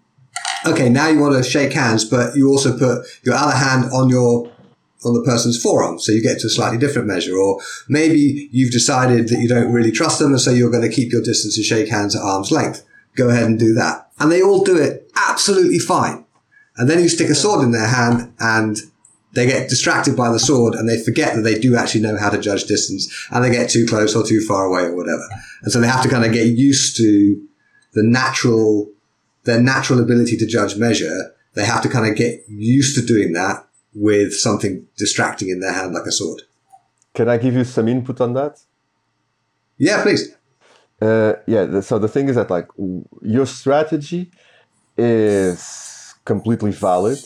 okay, now you want to shake hands, but you also put your other hand on your on the person's forearm, so you get to a slightly different measure. Or maybe you've decided that you don't really trust them, and so you're going to keep your distance and shake hands at arm's length. Go ahead and do that, and they all do it absolutely fine. And then you stick a sword in their hand, and they get distracted by the sword, and they forget that they do actually know how to judge distance, and they get too close or too far away or whatever. And so they have to kind of get used to the natural their natural ability to judge measure, they have to kind of get used to doing that with something distracting in their hand like a sword. Can I give you some input on that? Yeah, please. Uh, yeah. So the thing is that like your strategy is completely valid.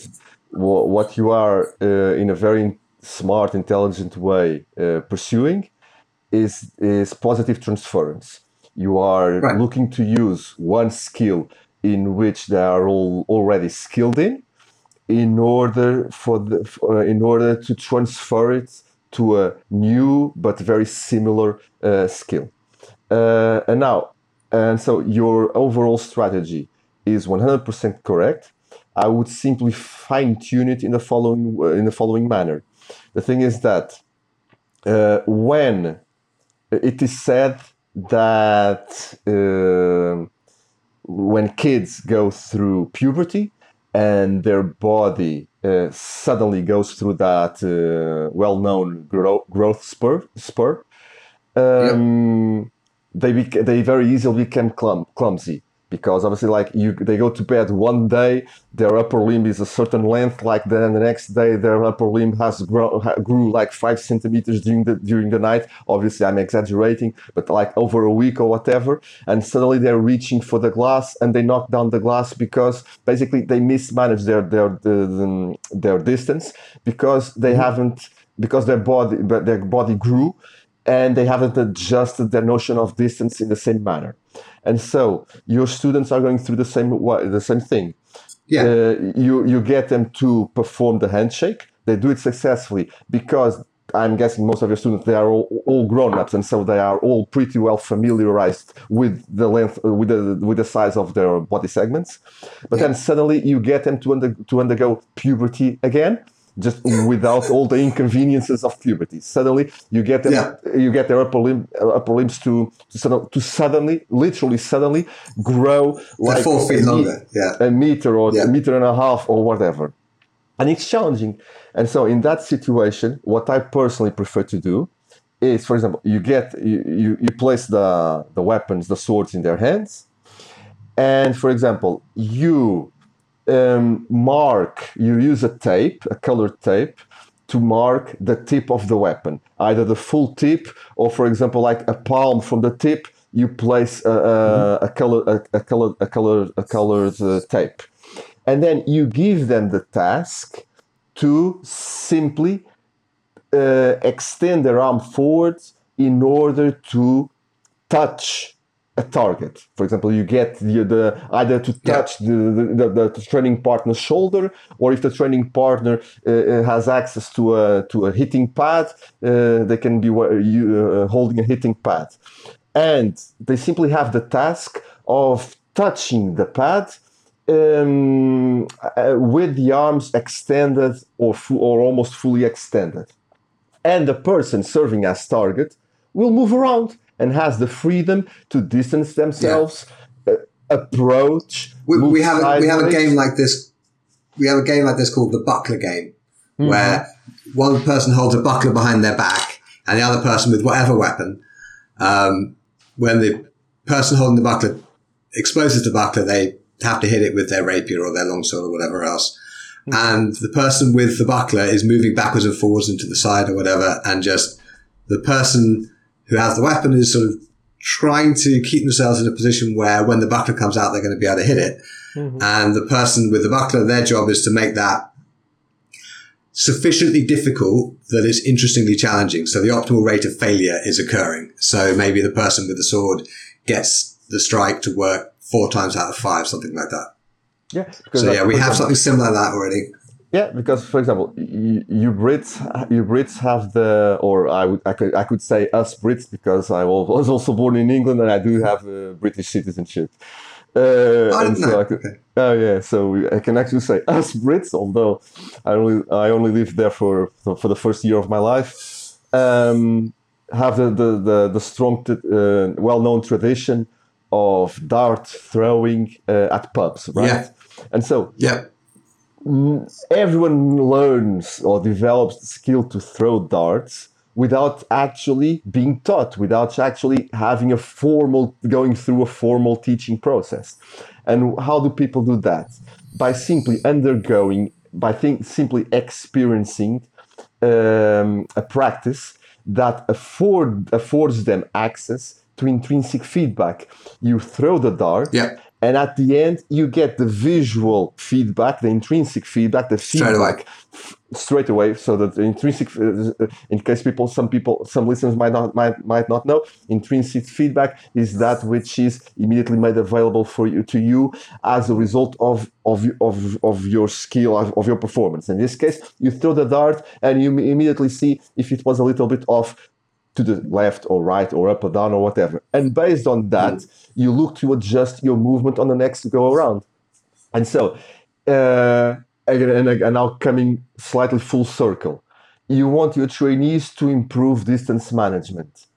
Wha- What you are uh, in a very smart, intelligent way uh, pursuing is is positive transference. You are Right. looking to use one skill in which they are all already skilled in, in order for the for, in order to transfer it to a new but very similar uh, skill. Uh, and now, and so your overall strategy is 100% correct. I would simply fine tune it in the following in the following manner. The thing is that uh, when it is said that um when kids go through puberty and their body uh, suddenly goes through that uh, well-known grow- growth spur, spur um, they bec- they very easily become clum- clumsy. because obviously like you they go to bed one day their upper limb is a certain length like then the next day their upper limb has grown grew like five centimeters during the during the night obviously i'm exaggerating but like over a week or whatever and suddenly they're reaching for the glass and they knock down the glass because basically they mismanage their their their, their distance because they mm-hmm. haven't because their body but their body grew and they haven't adjusted their notion of distance in the same manner. And so your students are going through the same the same thing. Yeah. Uh, you you get them to perform the handshake. They do it successfully because I'm guessing most of your students they are all, all grown-ups and so they are all pretty well familiarized with the length with the with the size of their body segments. But yeah. then suddenly you get them to under, to undergo puberty again just without all the inconveniences of puberty. Suddenly, you get them, yeah. you get their upper limb, uh, upper limbs to to, to suddenly, literally suddenly, grow like four feet a, longer, yeah, a meter or yeah. a meter and a half or whatever, and it's challenging. And so, in that situation, what I personally prefer to do is, for example, you get you you, you place the the weapons, the swords in their hands, and for example, you um, mark, you use a tape, a colored tape, to mark the tip of the weapon, either the full tip or, for example, like a palm from the tip, you place a, a, mm-hmm. a color, a, a color, a color, a colored uh, tape, and then you give them the task to simply uh, extend their arm forwards in order to touch a target. For example, you get the, the either to touch yeah. the, the, the, training partner's shoulder, or if the training partner uh, uh, has access to a to a hitting pad, uh, they can be uh, holding a hitting pad, and they simply have the task of touching the pad um, uh, with the arms extended or or almost fully extended, and the person serving as target will move around and has the freedom to distance themselves, yeah. uh, approach. We, we have a, we have a game like this. We have a game like this called the buckler game, mm-hmm. where one person holds a buckler behind their back, and the other person with whatever weapon. Um, when the person holding the buckler exposes the buckler, they have to hit it with their rapier or their longsword or whatever else. Mm-hmm. And the person with the buckler is moving backwards and forwards and to the side or whatever, and just the person who has the weapon is sort of trying to keep themselves in a position where when the buckler comes out, they're going to be able to hit it. Mm-hmm. And the person with the buckler, their job is to make that sufficiently difficult that it's interestingly challenging. So the optimal rate of failure is occurring. So maybe the person with the sword gets the strike to work four times out of five, something like that. Yeah. So yeah, we have something similar to that already. Yeah, because for example, you, you, Brits, you Brits have the, or I would, I could, I could say us Brits because I was also born in England and I do have a British citizenship. Uh, I don't know. Could, okay. Oh yeah, so I can actually say us Brits, although I only I only lived there for for the first year of my life. Um, have the the the, the strong, uh, well known tradition of dart throwing uh, at pubs, right? Yeah. And so yeah everyone learns or develops the skill to throw darts without actually being taught, without actually having a formal, going through a formal teaching process. And how do people do that? By simply undergoing, by simply experiencing um, a practice that afford, affords them access to intrinsic feedback. You throw the dart, yeah. And at the end, you get the visual feedback, the intrinsic feedback, the feedback straight, straight away. So that the intrinsic, uh, uh, in case people, some people, some listeners might not might might not know, intrinsic feedback is that which is immediately made available for you to you as a result of of of, of your skill of, of your performance. In this case, you throw the dart and you immediately see if it was a little bit off to the left or right or up or down or whatever. And based on that, mm. you look to adjust your movement on the next go around. And so, uh, again, and, and now coming slightly full circle, you want your trainees to improve distance management.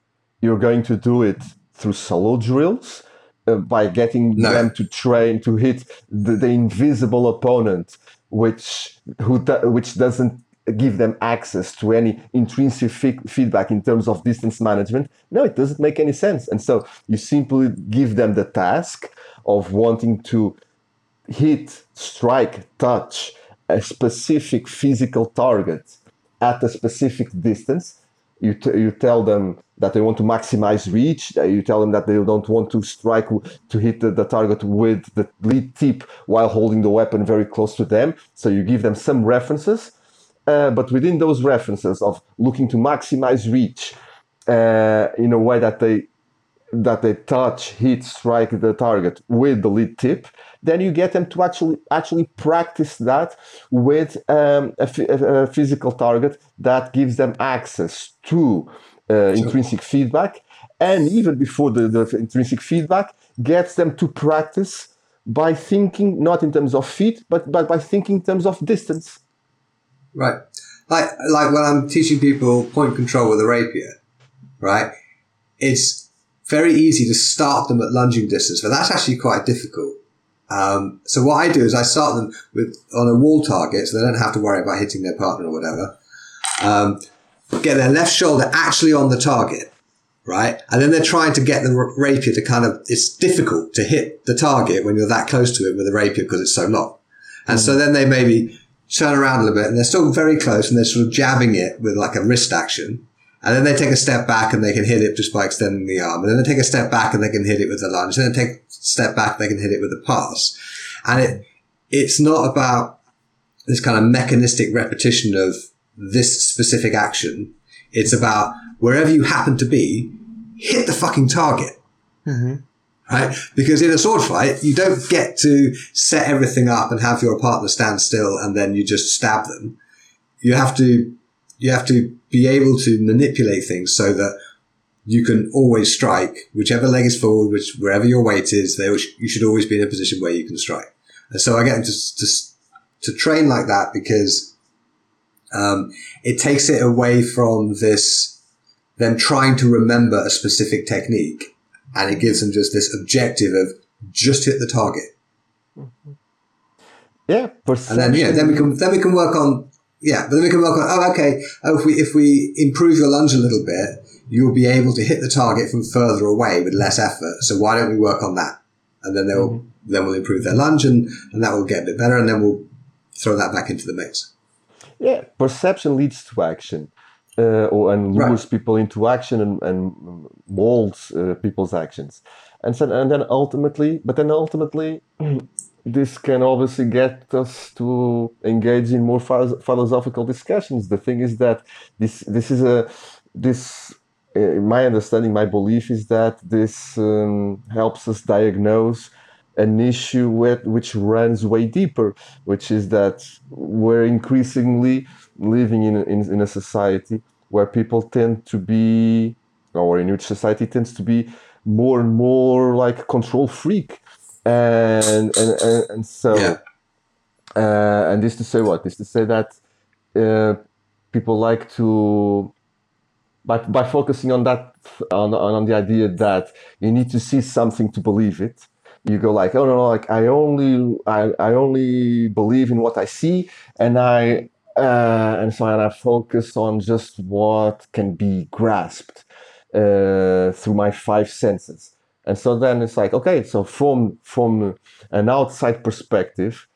You're going to do it through solo drills. Uh, by getting no. them to train to hit the, the invisible opponent, which who which doesn't give them access to any intrinsic feedback in terms of distance management, no, it doesn't make any sense. And so you simply give them the task of wanting to hit, strike, touch a specific physical target at a specific distance. You, t- you tell them that they want to maximize reach. You tell them that they don't want to strike to hit the, the, target with the lead tip while holding the weapon very close to them. So you give them some references, uh, but within those references of looking to maximize reach uh, in a way that they that they touch, hit, strike the target with the lead tip, then you get them to actually actually practice that with um, a, a, physical target that gives them access to uh, intrinsic feedback, and even before the, the intrinsic feedback, gets them to practice by thinking not in terms of feet, but but by thinking in terms of distance. Right, like like when I'm teaching people point control with a rapier, right? It's very easy to start them at lunging distance, but that's actually quite difficult. Um, so what I do is I start them with on a wall target, so they don't have to worry about hitting their partner or whatever. Um, get their left shoulder actually on the target, right? And then they're trying to get the rapier to kind of. It's difficult to hit the target when you're that close to it with a rapier because it's so long. And mm. so then they maybe turn around a little bit and they're still very close and they're sort of jabbing it with like a wrist action. And then they take a step back and they can hit it just by extending the arm. And then they take a step back and they can hit it with a lunge. And then take a step back, they can hit it with a pass. And it, it's not about this kind of mechanistic repetition of this specific action. It's about wherever you happen to be, hit the fucking target. Mm-hmm. Right? Because in a sword fight, you don't get to set everything up and have your partner stand still and then you just stab them. You have to you have to be able to manipulate things so that you can always strike whichever leg is forward, which wherever your weight is, they, you should always be in a position where you can strike. And so I get them to, to, to train like that because, um, it takes it away from this, them trying to remember a specific technique and it gives them just this objective of just hit the target. Yeah, perception. and then yeah, then we can then we can work on yeah, but then we can work on, oh, okay, oh, if we, if we improve your lunge a little bit, you'll be able to hit the target from further away with less effort. So why don't we work on that? And then they'll, mm-hmm. then we'll improve their lunge and, and that will get a bit better and then we'll throw that back into the mix. Yeah, perception leads to action. Uh, or, and lures right. people into action and, and molds uh, people's actions. And, so, and then ultimately, but then ultimately, this can obviously get us to engage in more philosophical discussions. The thing is that this this is a this in my understanding, my belief is that this um, helps us diagnose an issue with, which runs way deeper, which is that we're increasingly living in, in, in a society where people tend to be, or in which society tends to be more and more like control freak and and and, and so yeah. uh, and this to say what this to say that uh, people like to by, by focusing on that on, on the idea that you need to see something to believe it you go like oh no, no like i only I, I only believe in what i see and i uh, and so and i focus on just what can be grasped uh, through my five senses. And so then it's like okay so from from an outside perspective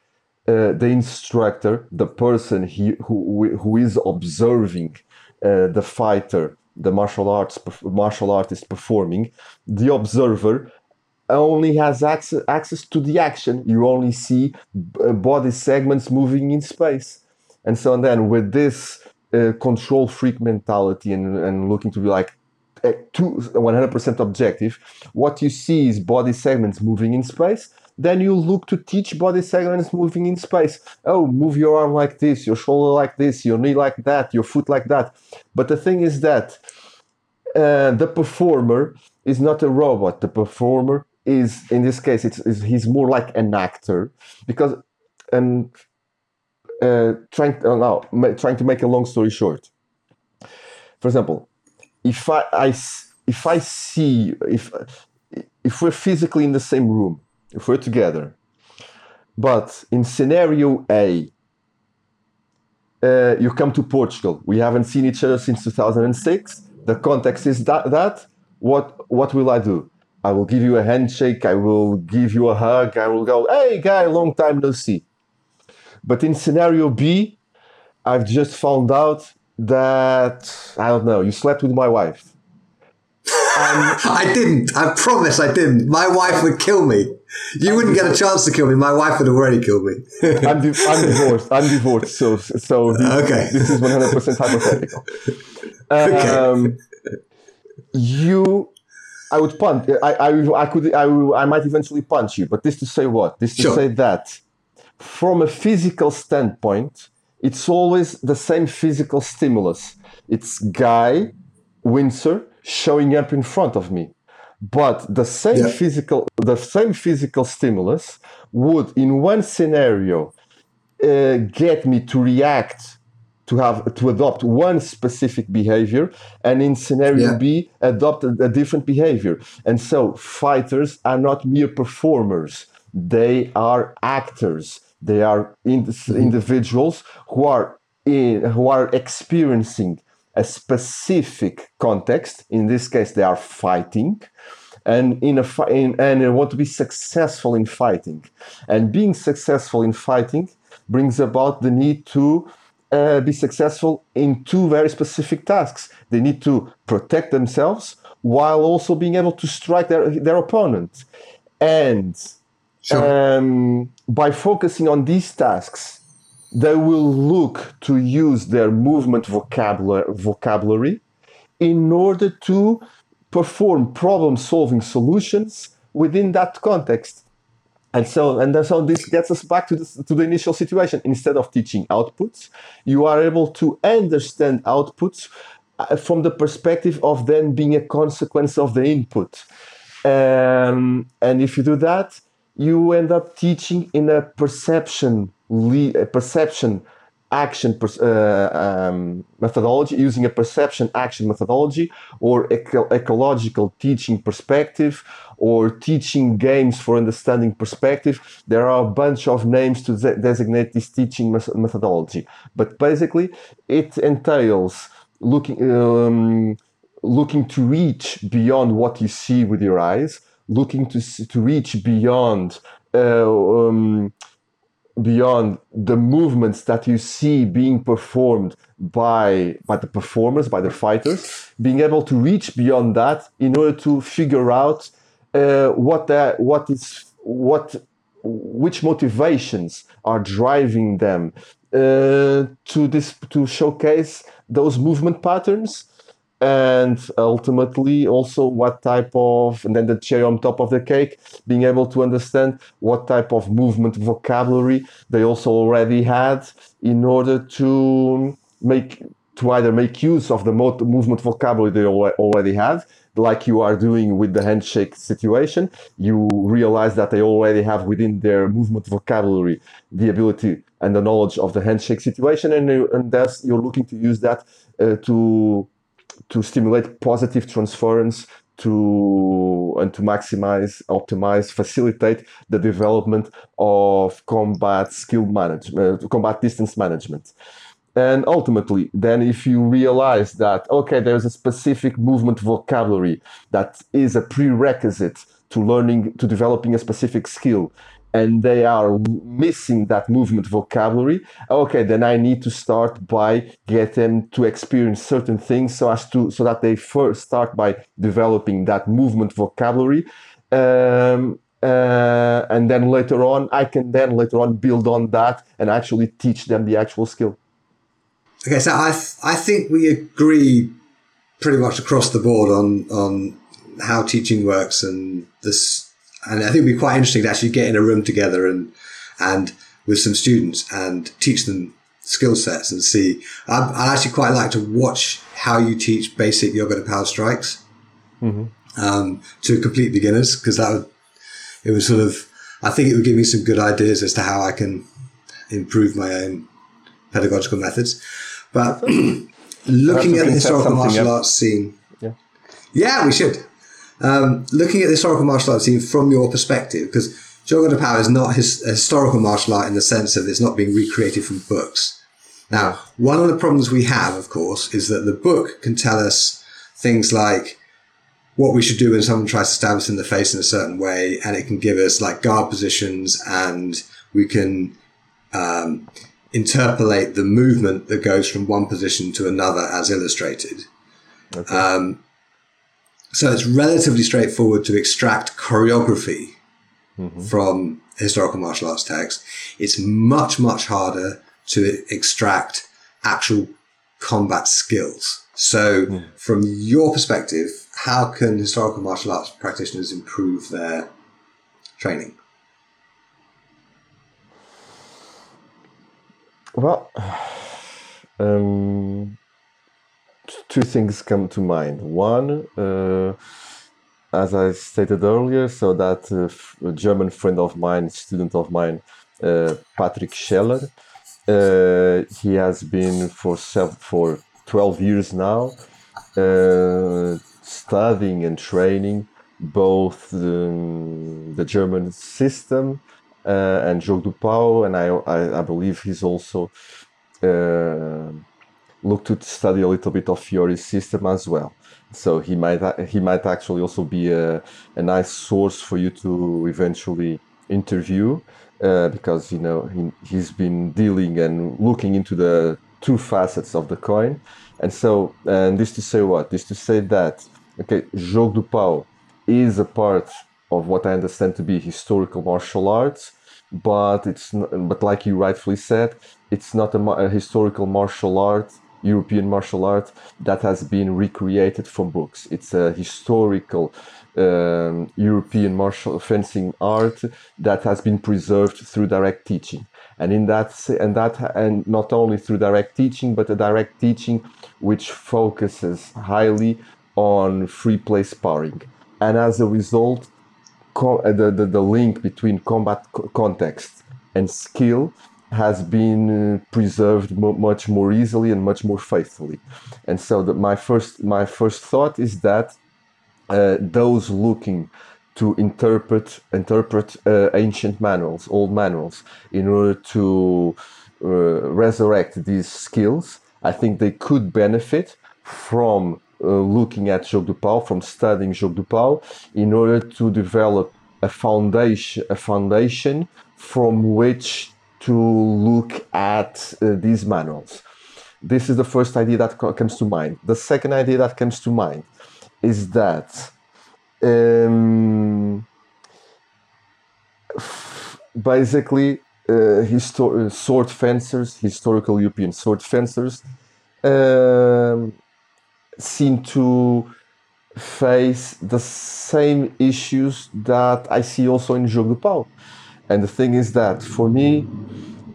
uh, the instructor the person he, who who is observing uh, the fighter the martial arts martial artist performing the observer only has access access to the action. You only see uh, body segments moving in space and so and then with this uh, control freak mentality and, and looking to be like to 100% objective, what you see is body segments moving in space. Then you look to teach body segments moving in space. Oh, move your arm like this, your shoulder like this, your knee like that, your foot like that. But the thing is that uh, the performer is not a robot. The performer is, in this case, it's, it's he's more like an actor because, and uh, trying uh, now trying to make a long story short. For example, if I, I if I see if if we're physically in the same room, if we're together, but in scenario A, uh, you come to Portugal. We haven't seen each other since 2006. The context is that, that. What, what will I do? I will give you a handshake. I will give you a hug. I will go, hey, guy, long time no see. But in scenario B, I've just found out that, I don't know, you slept with my wife. I didn't. I promise I didn't. My wife would kill me. You wouldn't get a chance to kill me. My wife would have already killed me. I'm, di- I'm divorced. I'm divorced. So, so this, Okay. this is 100% hypothetical. Um, You, I would punch. I, I, I could. I, I might eventually punch you. But this to say what? This to Sure. say that, from a physical standpoint, it's always the same physical stimulus. It's Guy Windsor showing up in front of me. But the same Yeah. physical, the same physical stimulus would, in one scenario, uh, get me to react to have to adopt one specific behavior and in scenario Yeah. b adopt a, a different behavior and so fighters are not mere performers they are actors they are in, individuals who are in who are experiencing a specific context. In this case they are fighting. And in a fi- in, and they want to be successful in fighting. And being successful in fighting brings about the need to uh, be successful in two very specific tasks. They need to protect themselves while also being able to strike their, their opponent. And Sure. um, by focusing on these tasks they will look to use their movement vocabulary, vocabulary in order to perform problem solving solutions within that context. And so, and so this gets us back to, this, to the initial situation. Instead of teaching outputs, you are able to understand outputs uh, from the perspective of them being a consequence of the input. Um, and if you do that, you end up teaching in a perception, a perception action uh, um, methodology, using a perception action methodology, or eco- ecological teaching perspective, or teaching games for understanding perspective. There are a bunch of names to de- designate this teaching methodology, but basically, it entails looking. Um, looking to reach beyond what you see with your eyes, looking to to reach beyond uh, um, beyond the movements that you see being performed by by the performers, by the fighters, being able to reach beyond that in order to figure out uh, what that what is what which motivations are driving them uh, to this to showcase those movement patterns and ultimately also what type of and then the cherry on top of the cake being able to understand what type of movement vocabulary they also already had in order to make to either make use of the movement vocabulary they already have like you are doing with the handshake situation you realize that they already have within their movement vocabulary the ability and the knowledge of the handshake situation and, you- and thus you're looking to use that uh, to to stimulate positive transference to and to maximize optimize facilitate the development of combat skill management uh, combat distance management. And ultimately then if you realize that okay there's a specific movement vocabulary that is a prerequisite to learning to developing a specific skill and they are missing that movement vocabulary. Okay then i need to start by get them to experience certain things so as to so that they first start by developing that movement vocabulary. Um, uh, and then later on i can then later on build on that and actually teach them the actual skill. Okay, so I th- I think we agree pretty much across the board on on how teaching works and this, and I think it'd be quite interesting to actually get in a room together and and with some students and teach them skill sets and see. I'd, I'd actually quite like to watch how you teach basic Jogo do Pau strikes um, to complete beginners because that would it would sort of I think it would give me some good ideas as to how I can improve my own pedagogical methods. But looking at the historical martial up. arts scene, Yeah. yeah, we should. Um, looking at the historical martial arts scene from your perspective, because Jogo do Pau is not his, a historical martial art in the sense of it's not being recreated from books. Now, one of the problems we have, of course, is that the book can tell us things like what we should do when someone tries to stab us in the face in a certain way, and it can give us like guard positions, and we can um, interpolate the movement that goes from one position to another as illustrated. Okay. Um, so it's relatively straightforward to extract choreography mm-hmm. from historical martial arts text. It's much, much harder to extract actual combat skills. So, mm. from your perspective, how can historical martial arts practitioners improve their training? Well, um, two things come to mind. One, uh, as I stated earlier, so that uh, German friend of mine, student of mine, uh, Patrick Scheller, uh, he has been for self, for 12 years now uh, studying and training both the, the German system uh, and Jogo do and I, I, I believe he's also looked to study a little bit of Fiore's system as well. So he might he might actually also be a, a nice source for you to eventually interview uh, because you know he, he's been dealing and looking into the two facets of the coin. And so, and this to say what? This to say that okay, Jogo do Pau is a part of what I understand to be historical martial arts, but it's not, but like you rightfully said, it's not a, a historical martial art European martial art that has been recreated from books. It's a historical um, European martial fencing art that has been preserved through direct teaching. And in that, and that, and not only through direct teaching, but a direct teaching which focuses highly on free play sparring. And as a result, uh, the, the, the link between combat co- context and skill has been uh, preserved much more easily and much more faithfully. And so the, my first my first thought is that uh, those looking to interpret interpret uh, ancient manuals, old manuals, in order to uh, resurrect these skills, I think they could benefit from uh, looking at Jogo do Pau, from studying Jogo do Pau, in order to develop a foundation, a foundation from which to look at uh, these manuals. This is the first idea that co- comes to mind. The second idea that comes to mind is that um, basically uh, histor- sword fencers, historical European sword fencers, um, seem to face the same issues that I see also in Jogo Pau. And the thing is that for me,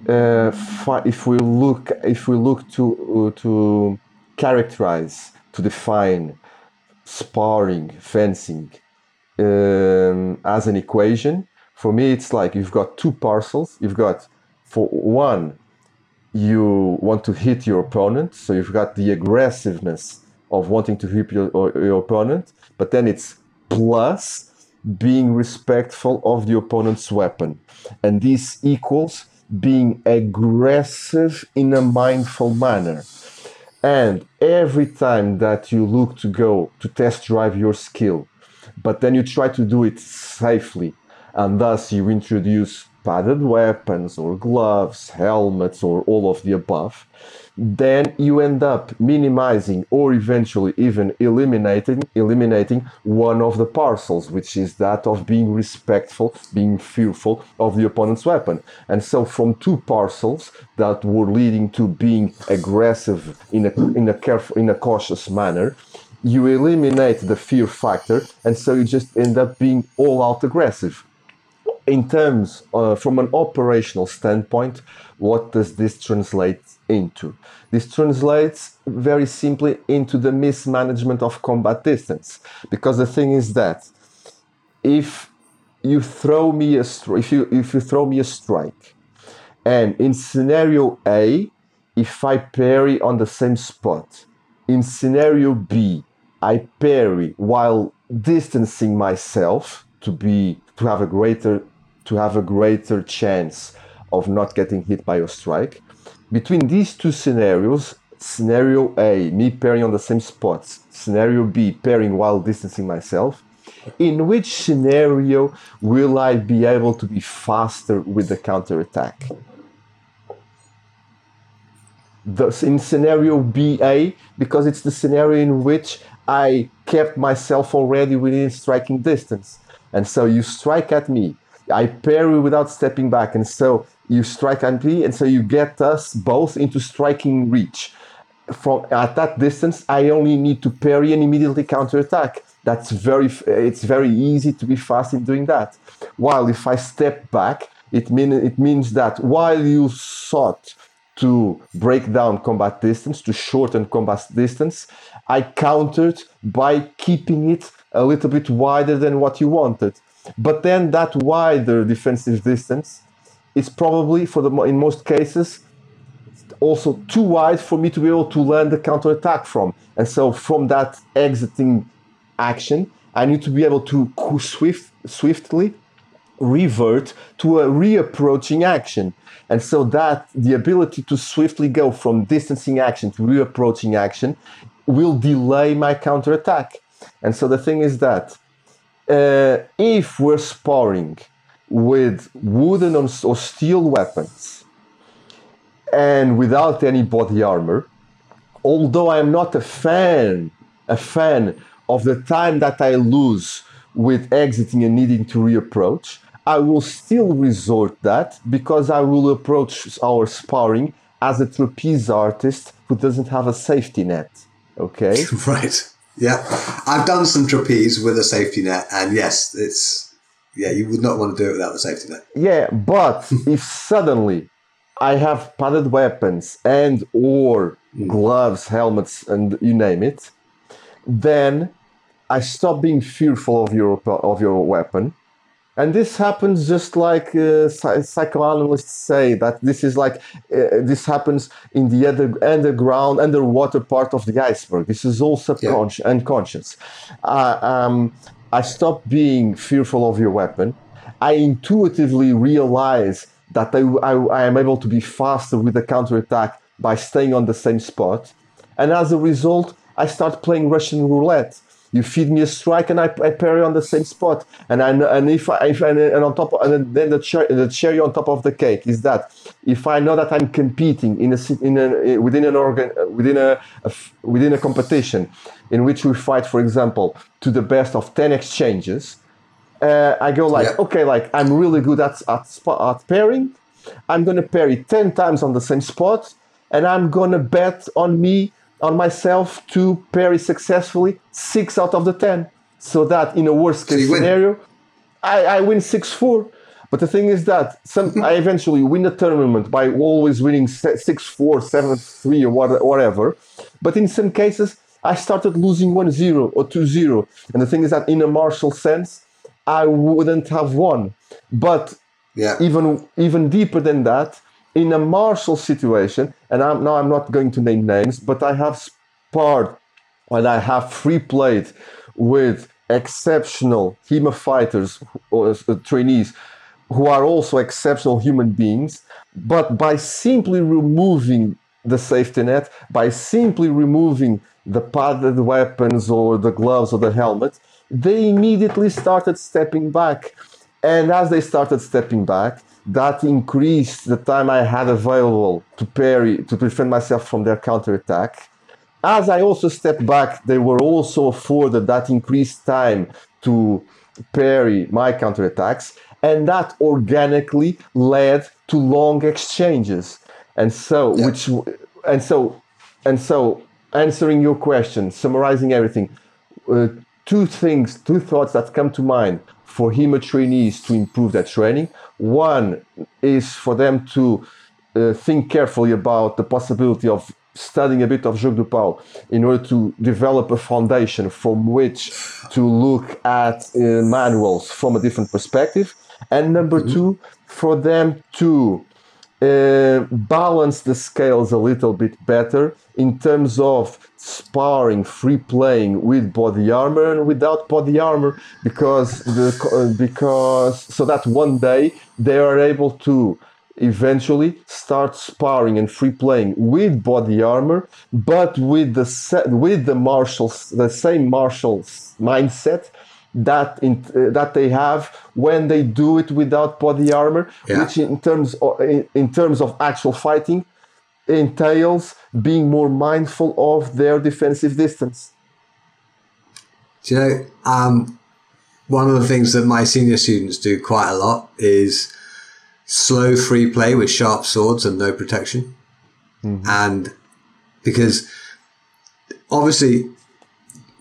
uh, if we look if we look to uh, to characterize to define sparring fencing um, as an equation for me it's like you've got two parcels. You've got for one you want to hit your opponent so you've got the aggressiveness of wanting to hit your, your opponent but then it's plus being respectful of the opponent's weapon. And this equals being aggressive in a mindful manner. And every time that you look to go to test drive your skill, but then you try to do it safely, and thus you introduce padded weapons or gloves, helmets, or all of the above, then you end up minimizing or eventually even eliminating eliminating one of the parcels which is that of being respectful being fearful of the opponent's weapon. And so from two parcels that were leading to being aggressive in a in a careful in a cautious manner you eliminate the fear factor and so you just end up being all out aggressive in terms uh, from an operational standpoint what does this translate into? This translates very simply into the mismanagement of combat distance. Because the thing is that if you throw me a if you if you throw me a strike, and in scenario A, if I parry on the same spot, in scenario B, I parry while distancing myself to be to have a greater to have a greater chance of not getting hit by your strike between these two scenarios, scenario A, me parrying on the same spots, scenario B, parrying while distancing myself, in which scenario will I be able to be faster with the counter attack? Thus, in scenario BA, because it's the scenario in which I kept myself already within striking distance. And so you strike at me, I parry without stepping back, and so you strike at me, and so you get us both into striking reach. From at that distance, I only need to parry and immediately counterattack. That's very, it's very easy to be fast in doing that. While if I step back, it mean it means that while you sought to break down combat distance, to shorten combat distance, I countered by keeping it a little bit wider than what you wanted. But then that wider defensive distance is probably, for the in most cases, also too wide for me to be able to land the counter attack from. And so from that exiting action, I need to be able to swift, swiftly revert to a reapproaching action. And so that the ability to swiftly go from distancing action to reapproaching action will delay my counterattack. And so the thing is that uh, if we're sparring with wooden or steel weapons and without any body armor, although I'm not a fan, a fan of the time that I lose with exiting and needing to reapproach, I will still resort that because I will approach our sparring as a trapeze artist who doesn't have a safety net. Okay. right. Yeah. I've done some trapeze with a safety net, and yes, it's yeah, you would not want to do it without the safety net. Yeah, but if suddenly I have padded weapons and or mm. gloves, helmets, and you name it, then I stop being fearful of your of your weapon and this happens just like uh, psychoanalysts say that this is like uh, this happens in the other underground underwater part of the iceberg. This is all subconscious yeah. unconscious. Uh, um, i stop being fearful of your weapon. I intuitively realize that I, I, I am able to be faster with the counterattack by staying on the same spot. And as a result i start playing russian roulette you feed me a strike and I, I parry on the same spot. And I and if I if and, and on top and then the cherry, the cherry on top of the cake is that if I know that I'm competing in a in a within an organ within a, a within a competition in which we fight, for example, to the best of ten exchanges, uh, I go like, yeah. okay, like I'm really good at at, at parrying. I'm gonna parry ten times on the same spot, and I'm gonna bet on me on myself to parry successfully six out of the ten. So that in a worst case so scenario, I, I win six four. But the thing is that some I eventually win the tournament by always winning six four, seven three, or whatever. But in some cases, I started losing 1-0 or 2-0. And the thing is that in a martial sense, I wouldn't have won. But yeah. even even deeper than that, in a martial situation, and I'm, now I'm not going to name names, but I have sparred and I have free played with exceptional HEMA fighters or uh, trainees who are also exceptional human beings, but by simply removing the safety net, by simply removing the padded weapons or the gloves or the helmet, they immediately started stepping back. And as they started stepping back, that increased the time I had available to parry, to defend myself from their counterattack. As I also stepped back, they were also afforded that increased time to parry my counterattacks, and that organically led to long exchanges. And so, yeah. which, and so, and so, answering your question, summarizing everything, uh, two things, two thoughts that come to mind for HEMA trainees to improve their training. One is for them to uh, think carefully about the possibility of studying a bit of Jogo do Pau in order to develop a foundation from which to look at uh, manuals from a different perspective. And number mm-hmm. two, for them to uh, balance the scales a little bit better in terms of sparring, free playing with body armor and without body armor, because the because so that one day they are able to eventually start sparring and free playing with body armor, but with the with the martials, the same martial mindset that in, uh, that they have when they do it without body armor, Yeah. which in terms of, in, in terms of actual fighting entails being more mindful of their defensive distance. Do you know, um, one of the things that my senior students do quite a lot is slow free play with sharp swords and no protection. And because obviously,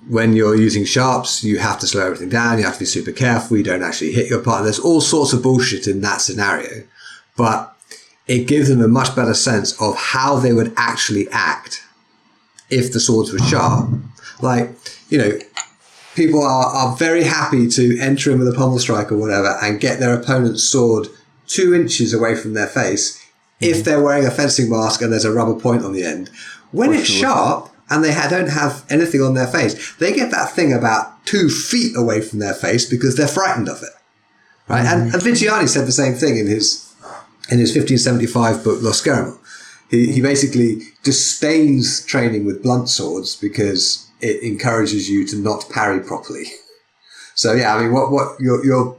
when you're using sharps, you have to slow everything down. You have to be super careful. You don't actually hit your partner. There's all sorts of bullshit in that scenario, but it gives them a much better sense of how they would actually act if the swords were sharp. Like, you know, people are, are very happy to enter in with a pommel strike or whatever and get their opponent's sword two inches away from their face if mm-hmm. they're wearing a fencing mask and there's a rubber point on the end. When it's sure. sharp and they don't have anything on their face, they get that thing about two feet away from their face because they're frightened of it. Right? And, mm-hmm. and Viggiani said the same thing in his in his 1575 book Lo Schermo. He, he mm-hmm. basically disdains training with blunt swords because it encourages you to not parry properly. So yeah, I mean, what what you're, you're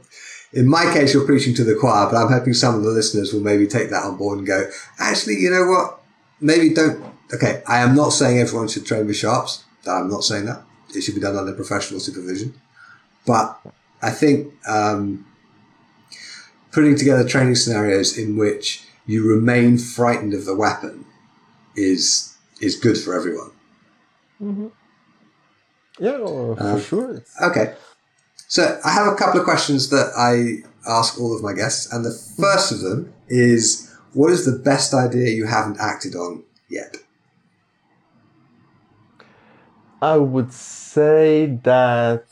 in my case, you're preaching to the choir, but I'm hoping some of the listeners will maybe take that on board and go, actually, you know what? Maybe don't. Okay, I am not saying everyone should train with sharps. I'm not saying that. It should be done under professional supervision. But I think um, putting together training scenarios in which you remain frightened of the weapon is is good for everyone. Mm-hmm. Yeah, no, for um, sure. Okay. So I have a couple of questions that I ask all of my guests, and the mm-hmm. first of them is what is the best idea you haven't acted on yet? I would say that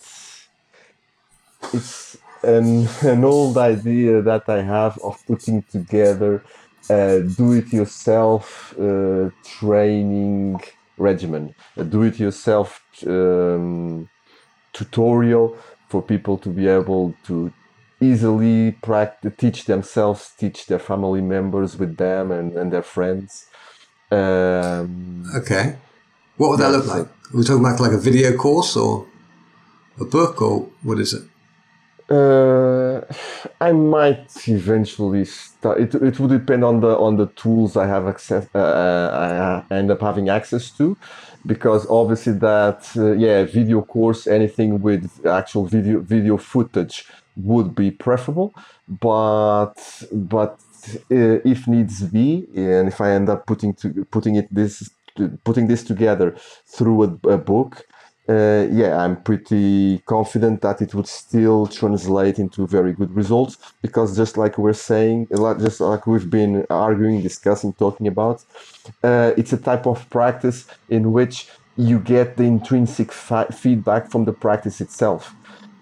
it's an, an old idea that I have of putting together a do-it-yourself uh, training regimen, a do-it-yourself um, tutorial for people to be able to easily practice, teach themselves, teach their family members with them and, and their friends. Um, Okay. What would that look like? Are we talking about like a video course or a book or what is it? Uh, I might eventually start. It, it would depend on the on the tools I have access. Uh, I end up having access to, because obviously that uh, yeah video course anything with actual video video footage would be preferable. But but uh, if needs be, and if I end up putting to putting it this putting this together through a, a book uh, yeah, I'm pretty confident that it would still translate into very good results because just like we're saying, a lot- just like we've been arguing, discussing, talking about, uh, it's a type of practice in which you get the intrinsic fi- feedback from the practice itself.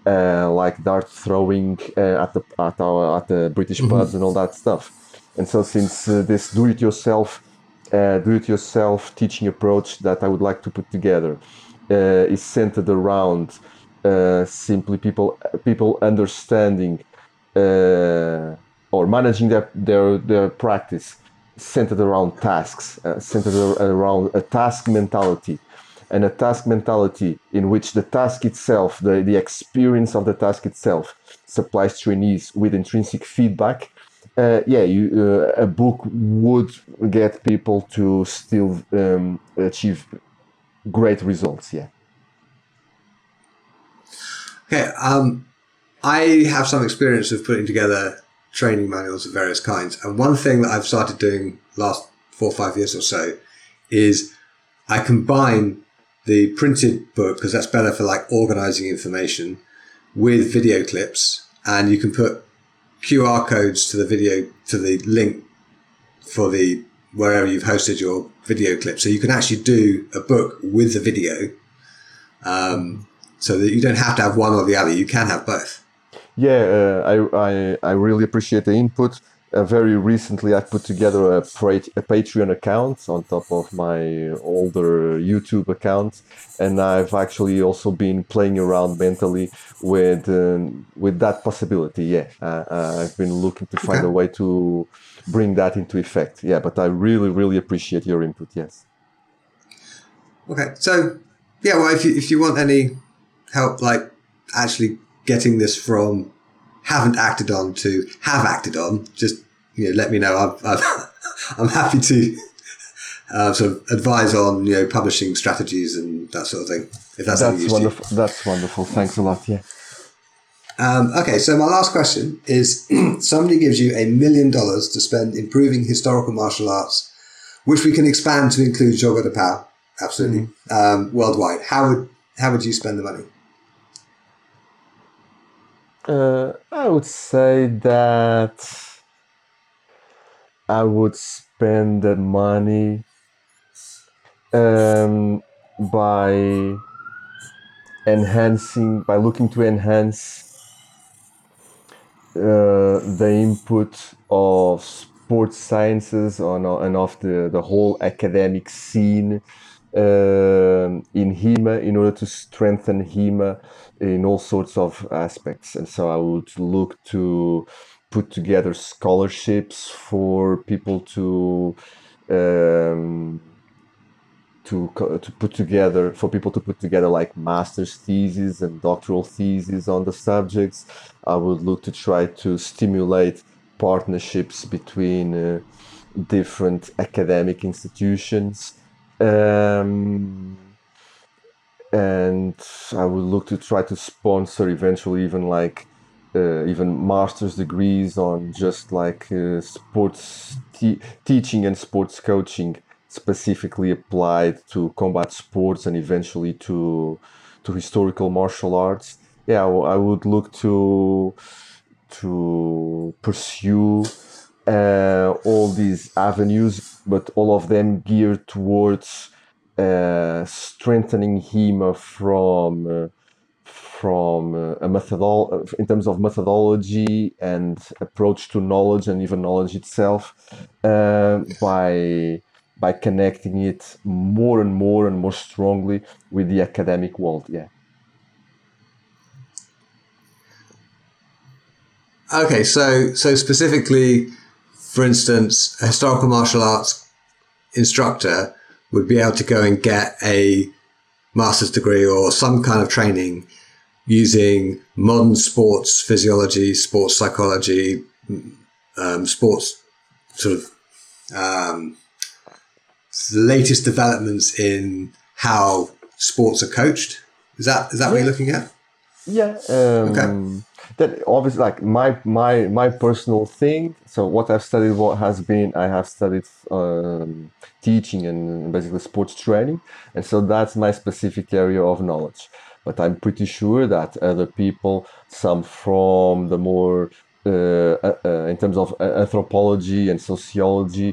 Uh, like dart throwing uh, at the at, our, at the British pubs and all that stuff, and so since uh, this do-it-yourself uh, do-it-yourself teaching approach that I would like to put together uh, is centered around uh, simply people people understanding uh, or managing their, their their practice centered around tasks, uh, centered around a task mentality, and a task mentality in which the task itself, the, the experience of the task itself, supplies trainees with intrinsic feedback. Uh, yeah, you, uh, a book would get people to still um, achieve great results. Yeah. Okay, um, I have some experience of putting together training manuals of various kinds, and one thing that I've started doing last four or five years or so is I combine the printed book because that's better for like organizing information with video clips, and you can put QR codes to the video to the link for the wherever you've hosted your video clip, so you can actually do a book with the video. Um, so that you don't have to have one or the other. You can have both. Yeah, uh, I, I I really appreciate the input. Uh, very recently I put together a, a Patreon account on top of my older YouTube account, and I've actually also been playing around mentally with um, with that possibility. Yeah, uh, uh I've been looking to find okay. a way to bring that into effect. Yeah, but I really really appreciate your input. Yes. Okay, so yeah, well, if you if you want any help, like actually getting this from haven't acted on to have acted on, just you know, let me know. I'm, I'm, happy to uh, sort of advise on you know publishing strategies and that sort of thing. If that's, that's wonderful. That's wonderful. Thanks a lot. Yeah. Um, okay, so my last question is: somebody gives you a million dollars to spend improving historical martial arts, which we can expand to include Jogo do Pau, absolutely mm. um, worldwide. How would how would you spend the money? Uh, I would say that I would spend the money um, by enhancing, by looking to enhance uh, the input of sports sciences on and of the, the whole academic scene uh, in HEMA in order to strengthen HEMA in all sorts of aspects. And so I would look to put together scholarships for people to um, to to put together for people to put together like master's theses and doctoral theses on the subjects. I would look to try to stimulate partnerships between uh, different academic institutions. Um, and I would look to try to sponsor eventually even like uh, even master's degrees on just like uh, sports te- teaching and sports coaching specifically applied to combat sports and eventually to to historical martial arts. Yeah I would look to to pursue uh, all these avenues but all of them geared towards uh, strengthening HEMA from uh, from uh, a methodol in terms of methodology and approach to knowledge and even knowledge itself uh, by by connecting it more and more and more strongly with the academic world yeah. Okay so so specifically for instance a historical martial arts instructor would be able to go and get a master's degree or some kind of training using modern sports physiology, sports psychology, um, sports sort of um, latest developments in how sports are coached. Is that is that yeah. what you're looking at? Yeah. Um, okay that obviously like my my my personal thing so what i've studied what has been i have studied um, teaching and basically sports training. And so that's my specific area of knowledge. But i'm pretty sure that other people some from the more uh, uh, uh in terms of anthropology and sociology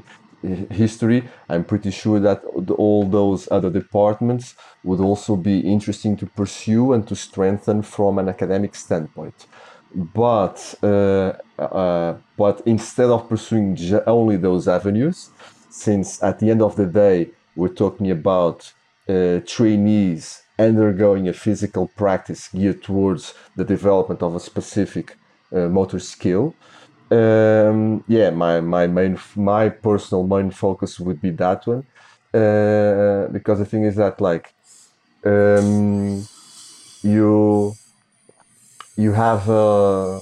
history, I'm pretty sure that all those other departments would also be interesting to pursue and to strengthen from an academic standpoint but uh, uh, but instead of pursuing only those avenues, since at the end of the day we're talking about uh, trainees undergoing a physical practice geared towards the development of a specific uh, motor skill. Um, yeah, my, my main my personal main focus would be that one uh, because the thing is that like um, you you have uh,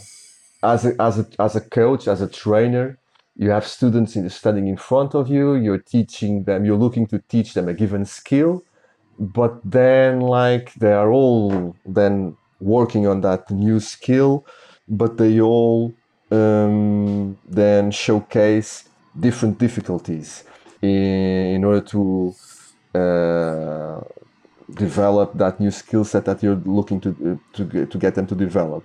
as a, as a as a coach as a trainer you have students in, studying in front of you you're teaching them you're looking to teach them a given skill but then like they are all then working on that new skill but they all um, then showcase different difficulties in, in order to uh, develop that new skill set that you're looking to, to, to get them to develop.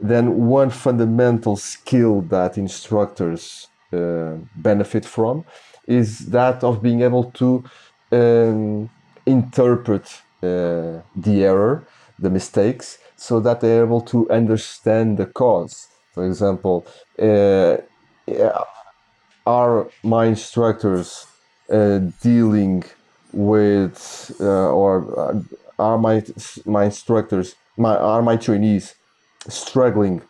Then, one fundamental skill that instructors uh, benefit from is that of being able to um, interpret uh, the error, the mistakes, so that they're able to understand the cause. For example, uh, are my instructors uh, dealing with uh, or uh, are my my instructors my are my trainees struggling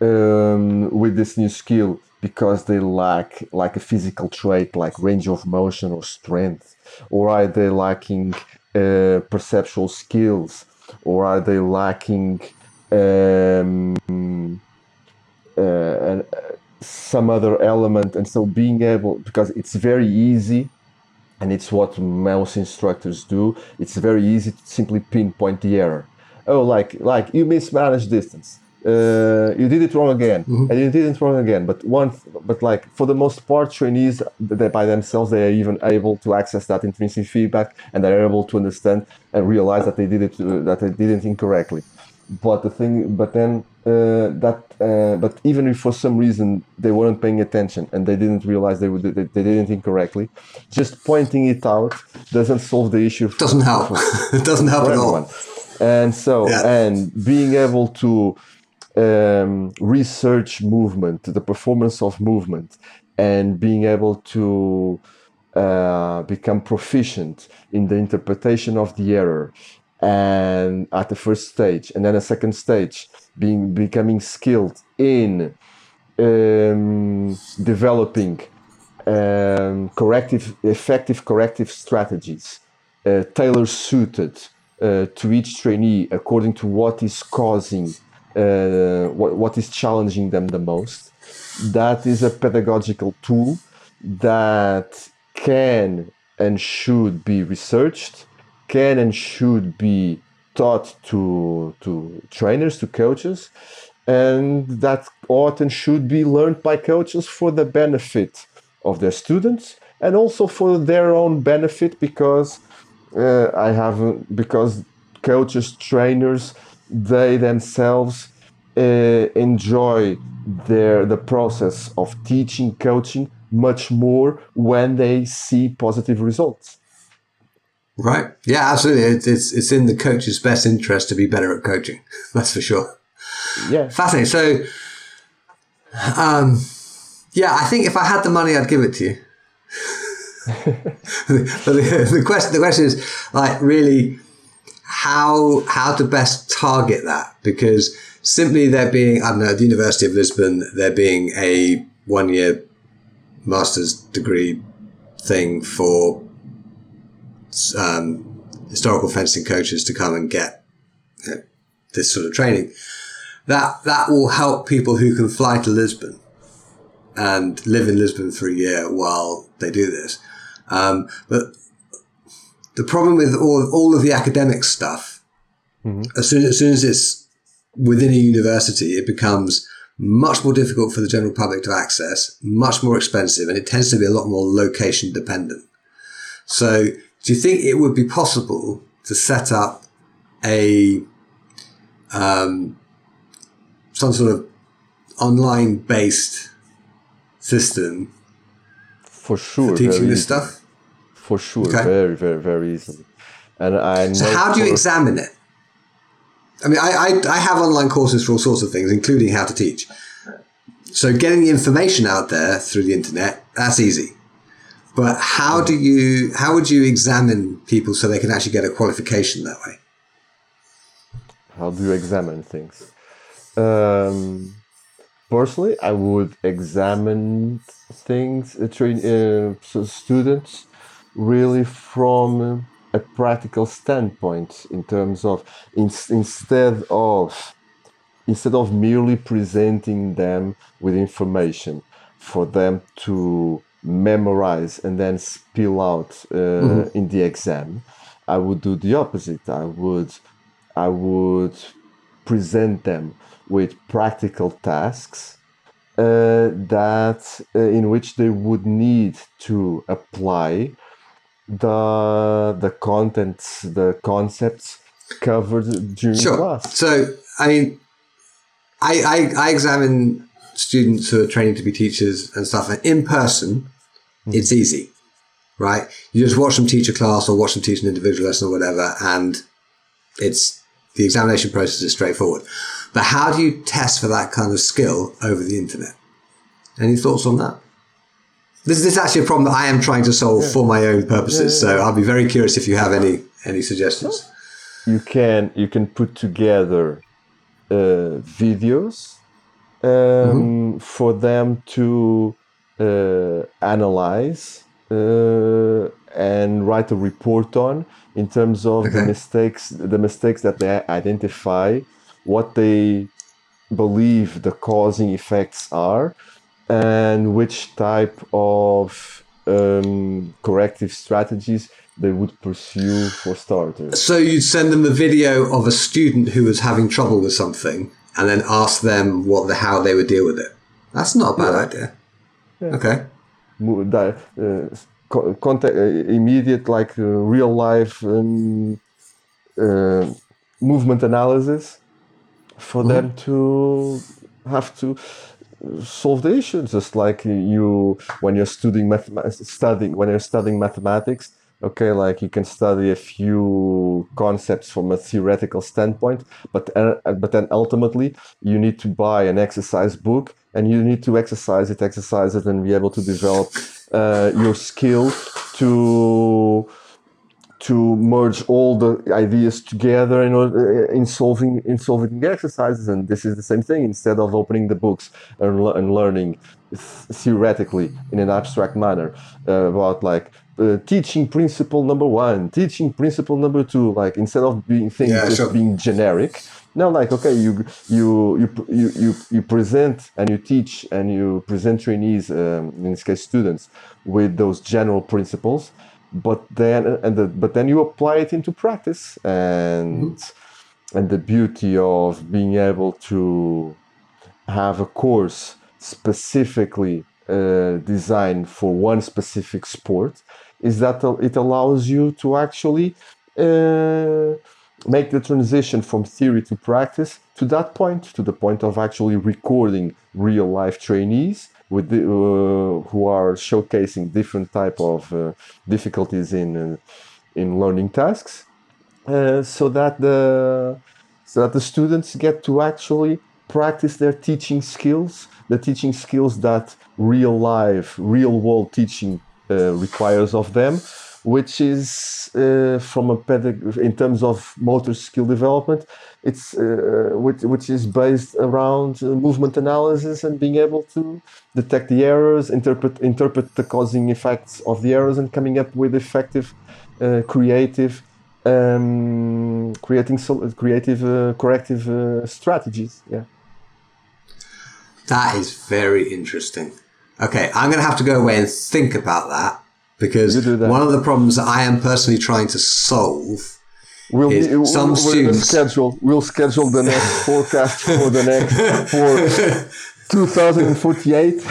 um, with this new skill because they lack like a physical trait like range of motion or strength? Or are they lacking uh, perceptual skills? Or are they lacking um, uh, uh, some other element? And so being able because it's very easy and it's what most instructors do. It's very easy to simply pinpoint the error. Oh like like you mismanaged distance. Uh, you did it wrong again. Mm-hmm. and you did it wrong again. But one but like for the most part trainees they by themselves they are even able to access that intrinsic feedback and they're able to understand and realize that they did it uh, that they did it incorrectly but the thing but then uh, that uh, but even if for some reason they weren't paying attention and they didn't realize they would they, they did it incorrectly just pointing it out doesn't solve the issue for- Doesn't help. it doesn't help at everyone. all. And so, Yeah. and being able to um, research movement, the performance of movement, and being able to uh, become proficient in the interpretation of the error, and at the first stage, and then a second stage, being becoming skilled in um, developing um, corrective, effective corrective strategies, uh, tailor suited uh, to each trainee according to what is causing, uh, what, what is challenging them the most. That is a pedagogical tool that can and should be researched, can and should be taught to, to trainers, to coaches, and that ought and should be learned by coaches for the benefit of their students and also for their own benefit because uh, I have because coaches, trainers, they themselves uh, enjoy their the process of teaching, coaching much more when they see positive results. Right. Yeah, absolutely. It's, it's, it's in the coach's best interest to be better at coaching. That's for sure. Yeah, Fascinating. So, um, yeah, I think if I had the money, I'd give it to you. but the, the question, the question is like really how how to best target that because simply there being I don't know at the University of Lisbon there being a one year master's degree thing for um, historical fencing coaches to come and get you know, this sort of training that that will help people who can fly to Lisbon and live in Lisbon for a year while they do this. Um, but the problem with all all of the academic stuff, as soon as soon as it's within a university, it becomes much more difficult for the general public to access, much more expensive, and it tends to be a lot more location dependent. So, do you think it would be possible to set up a um, some sort of online based system for sure. for teaching this easy. stuff? For sure, Okay. very, very, very easily. And I know. So how do you examine it? I mean, I, I, I have online courses for all sorts of things, including how to teach. So getting the information out there through the internet, that's easy. But how do you, how would you examine people so they can actually get a qualification that way? how do you examine things? Um, personally, I would examine things, uh, train uh, students, really from a practical standpoint in terms of in, instead of instead of merely presenting them with information for them to memorize and then spill out uh, in the exam i would do the opposite. I would i would present them with practical tasks uh, that uh, in which they would need to apply the the contents the concepts covered during Sure. class. So, I mean, I, I, I examine students who are training to be teachers and stuff. And in person, it's easy, right? You just watch them teach a class or watch them teach an individual lesson or whatever, and it's the examination process is straightforward. But how do you test for that kind of skill over the internet? Any thoughts on that? This, this is actually a problem that I am trying to solve for my own purposes. So I'll be very curious if you have any any suggestions. you can you can put together uh, videos um, for them to uh, analyze uh, and write a report on in terms of the mistakes the mistakes that they identify what they believe the causing effects are and which type of um, corrective strategies they would pursue for starters. So you'd send them a video of a student who was having trouble with something, and then ask them what the how they would deal with it. That's not a bad idea. Okay. mo- uh, contact, uh, immediate like uh, real life um, uh, movement analysis for them to have to solve the issue just like you when you're studying mathematics studying when you're studying mathematics okay like you can study a few concepts from a theoretical standpoint but uh, but then ultimately you need to buy an exercise book and you need to exercise it exercise it and be able to develop uh, your skill to to merge all the ideas together in order in solving in solving the exercises and this is the same thing instead of opening the books and, and learning th- theoretically in an abstract manner uh, about like uh, teaching principle number one teaching principle number two like instead of being things Yeah, just sure. being generic now like okay you you you you you, you present and you teach and you present trainees um, in this case students with those general principles but then and the, but then you apply it into practice and and the beauty of being able to have a course specifically uh, designed for one specific sport is that it allows you to actually uh, make the transition from theory to practice to that point to the point of actually recording real life trainees with the, uh, who are showcasing different type of uh, difficulties in uh, in learning tasks uh, so that the so that the students get to actually practice their teaching skills the teaching skills that real life real world teaching requires of them which is uh, from a pedag- in terms of motor skill development it's uh, which, which is based around uh, movement analysis and being able to detect the errors interpret interpret the causing effects of the errors and coming up with effective uh, creative um, creating sol- creative uh, corrective uh, strategies yeah That is very interesting. Okay, I'm going to have to go away and think about that because that. one of the problems that I am personally trying to solve We'll, Is we'll, some gonna students- schedule. We'll schedule the next forecast for the next for 2048.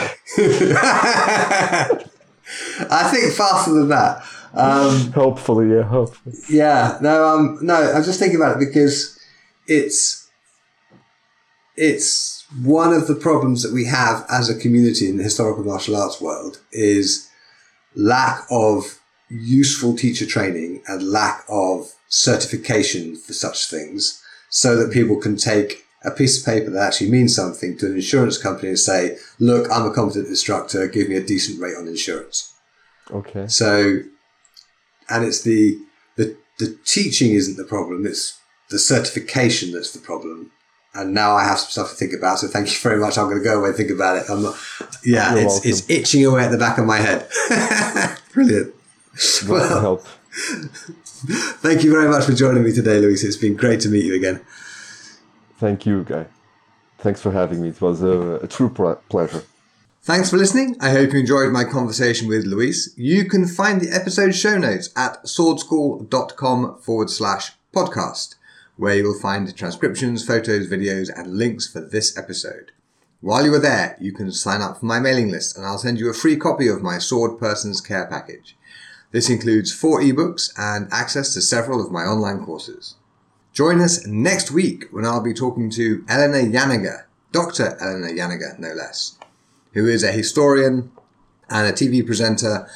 I think faster than that. Um, Hopefully, yeah. Hopefully. yeah, no, um, no. I'm just thinking about it because it's it's one of the problems that we have as a community in the historical martial arts world is lack of useful teacher training and lack of certification for such things, so that people can take a piece of paper that actually means something to an insurance company and say, "Look, I'm a competent instructor. Give me a decent rate on insurance." Okay. So, and it's the the the teaching isn't the problem; it's the certification that's the problem. And now I have some stuff to think about. So thank you very much. I'm going to go away and think about it. I'm not. Yeah, You're it's welcome. it's itching away at the back of my head. Brilliant. Well, help. thank you very much for joining me today, Luis. It's been great to meet you again. Thank you, guy. Thanks for having me. It was a, a true ple- pleasure. Thanks for listening. I hope you enjoyed my conversation with Luis. You can find the episode show notes at swordschool.com forward slash podcast, where you will find transcriptions, photos, videos, and links for this episode. While you are there, you can sign up for my mailing list and I'll send you a free copy of my Sword Person's Care package. This includes four ebooks and access to several of my online courses. Join us next week when I'll be talking to Eleanor Janega, Dr. Eleanor Janega, no less who is a historian and a TV presenter.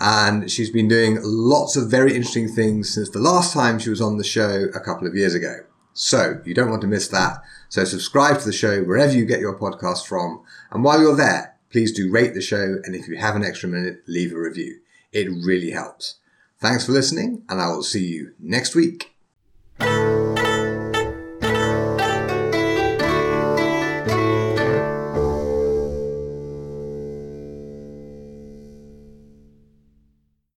And she's been doing lots of very interesting things since the last time she was on the show a couple of years ago. So you don't want to miss that. So subscribe to the show wherever you get your podcast from. And while you're there, please do rate the show, and if you have an extra minute, leave a review. It really helps. Thanks for listening, and I will see you next week.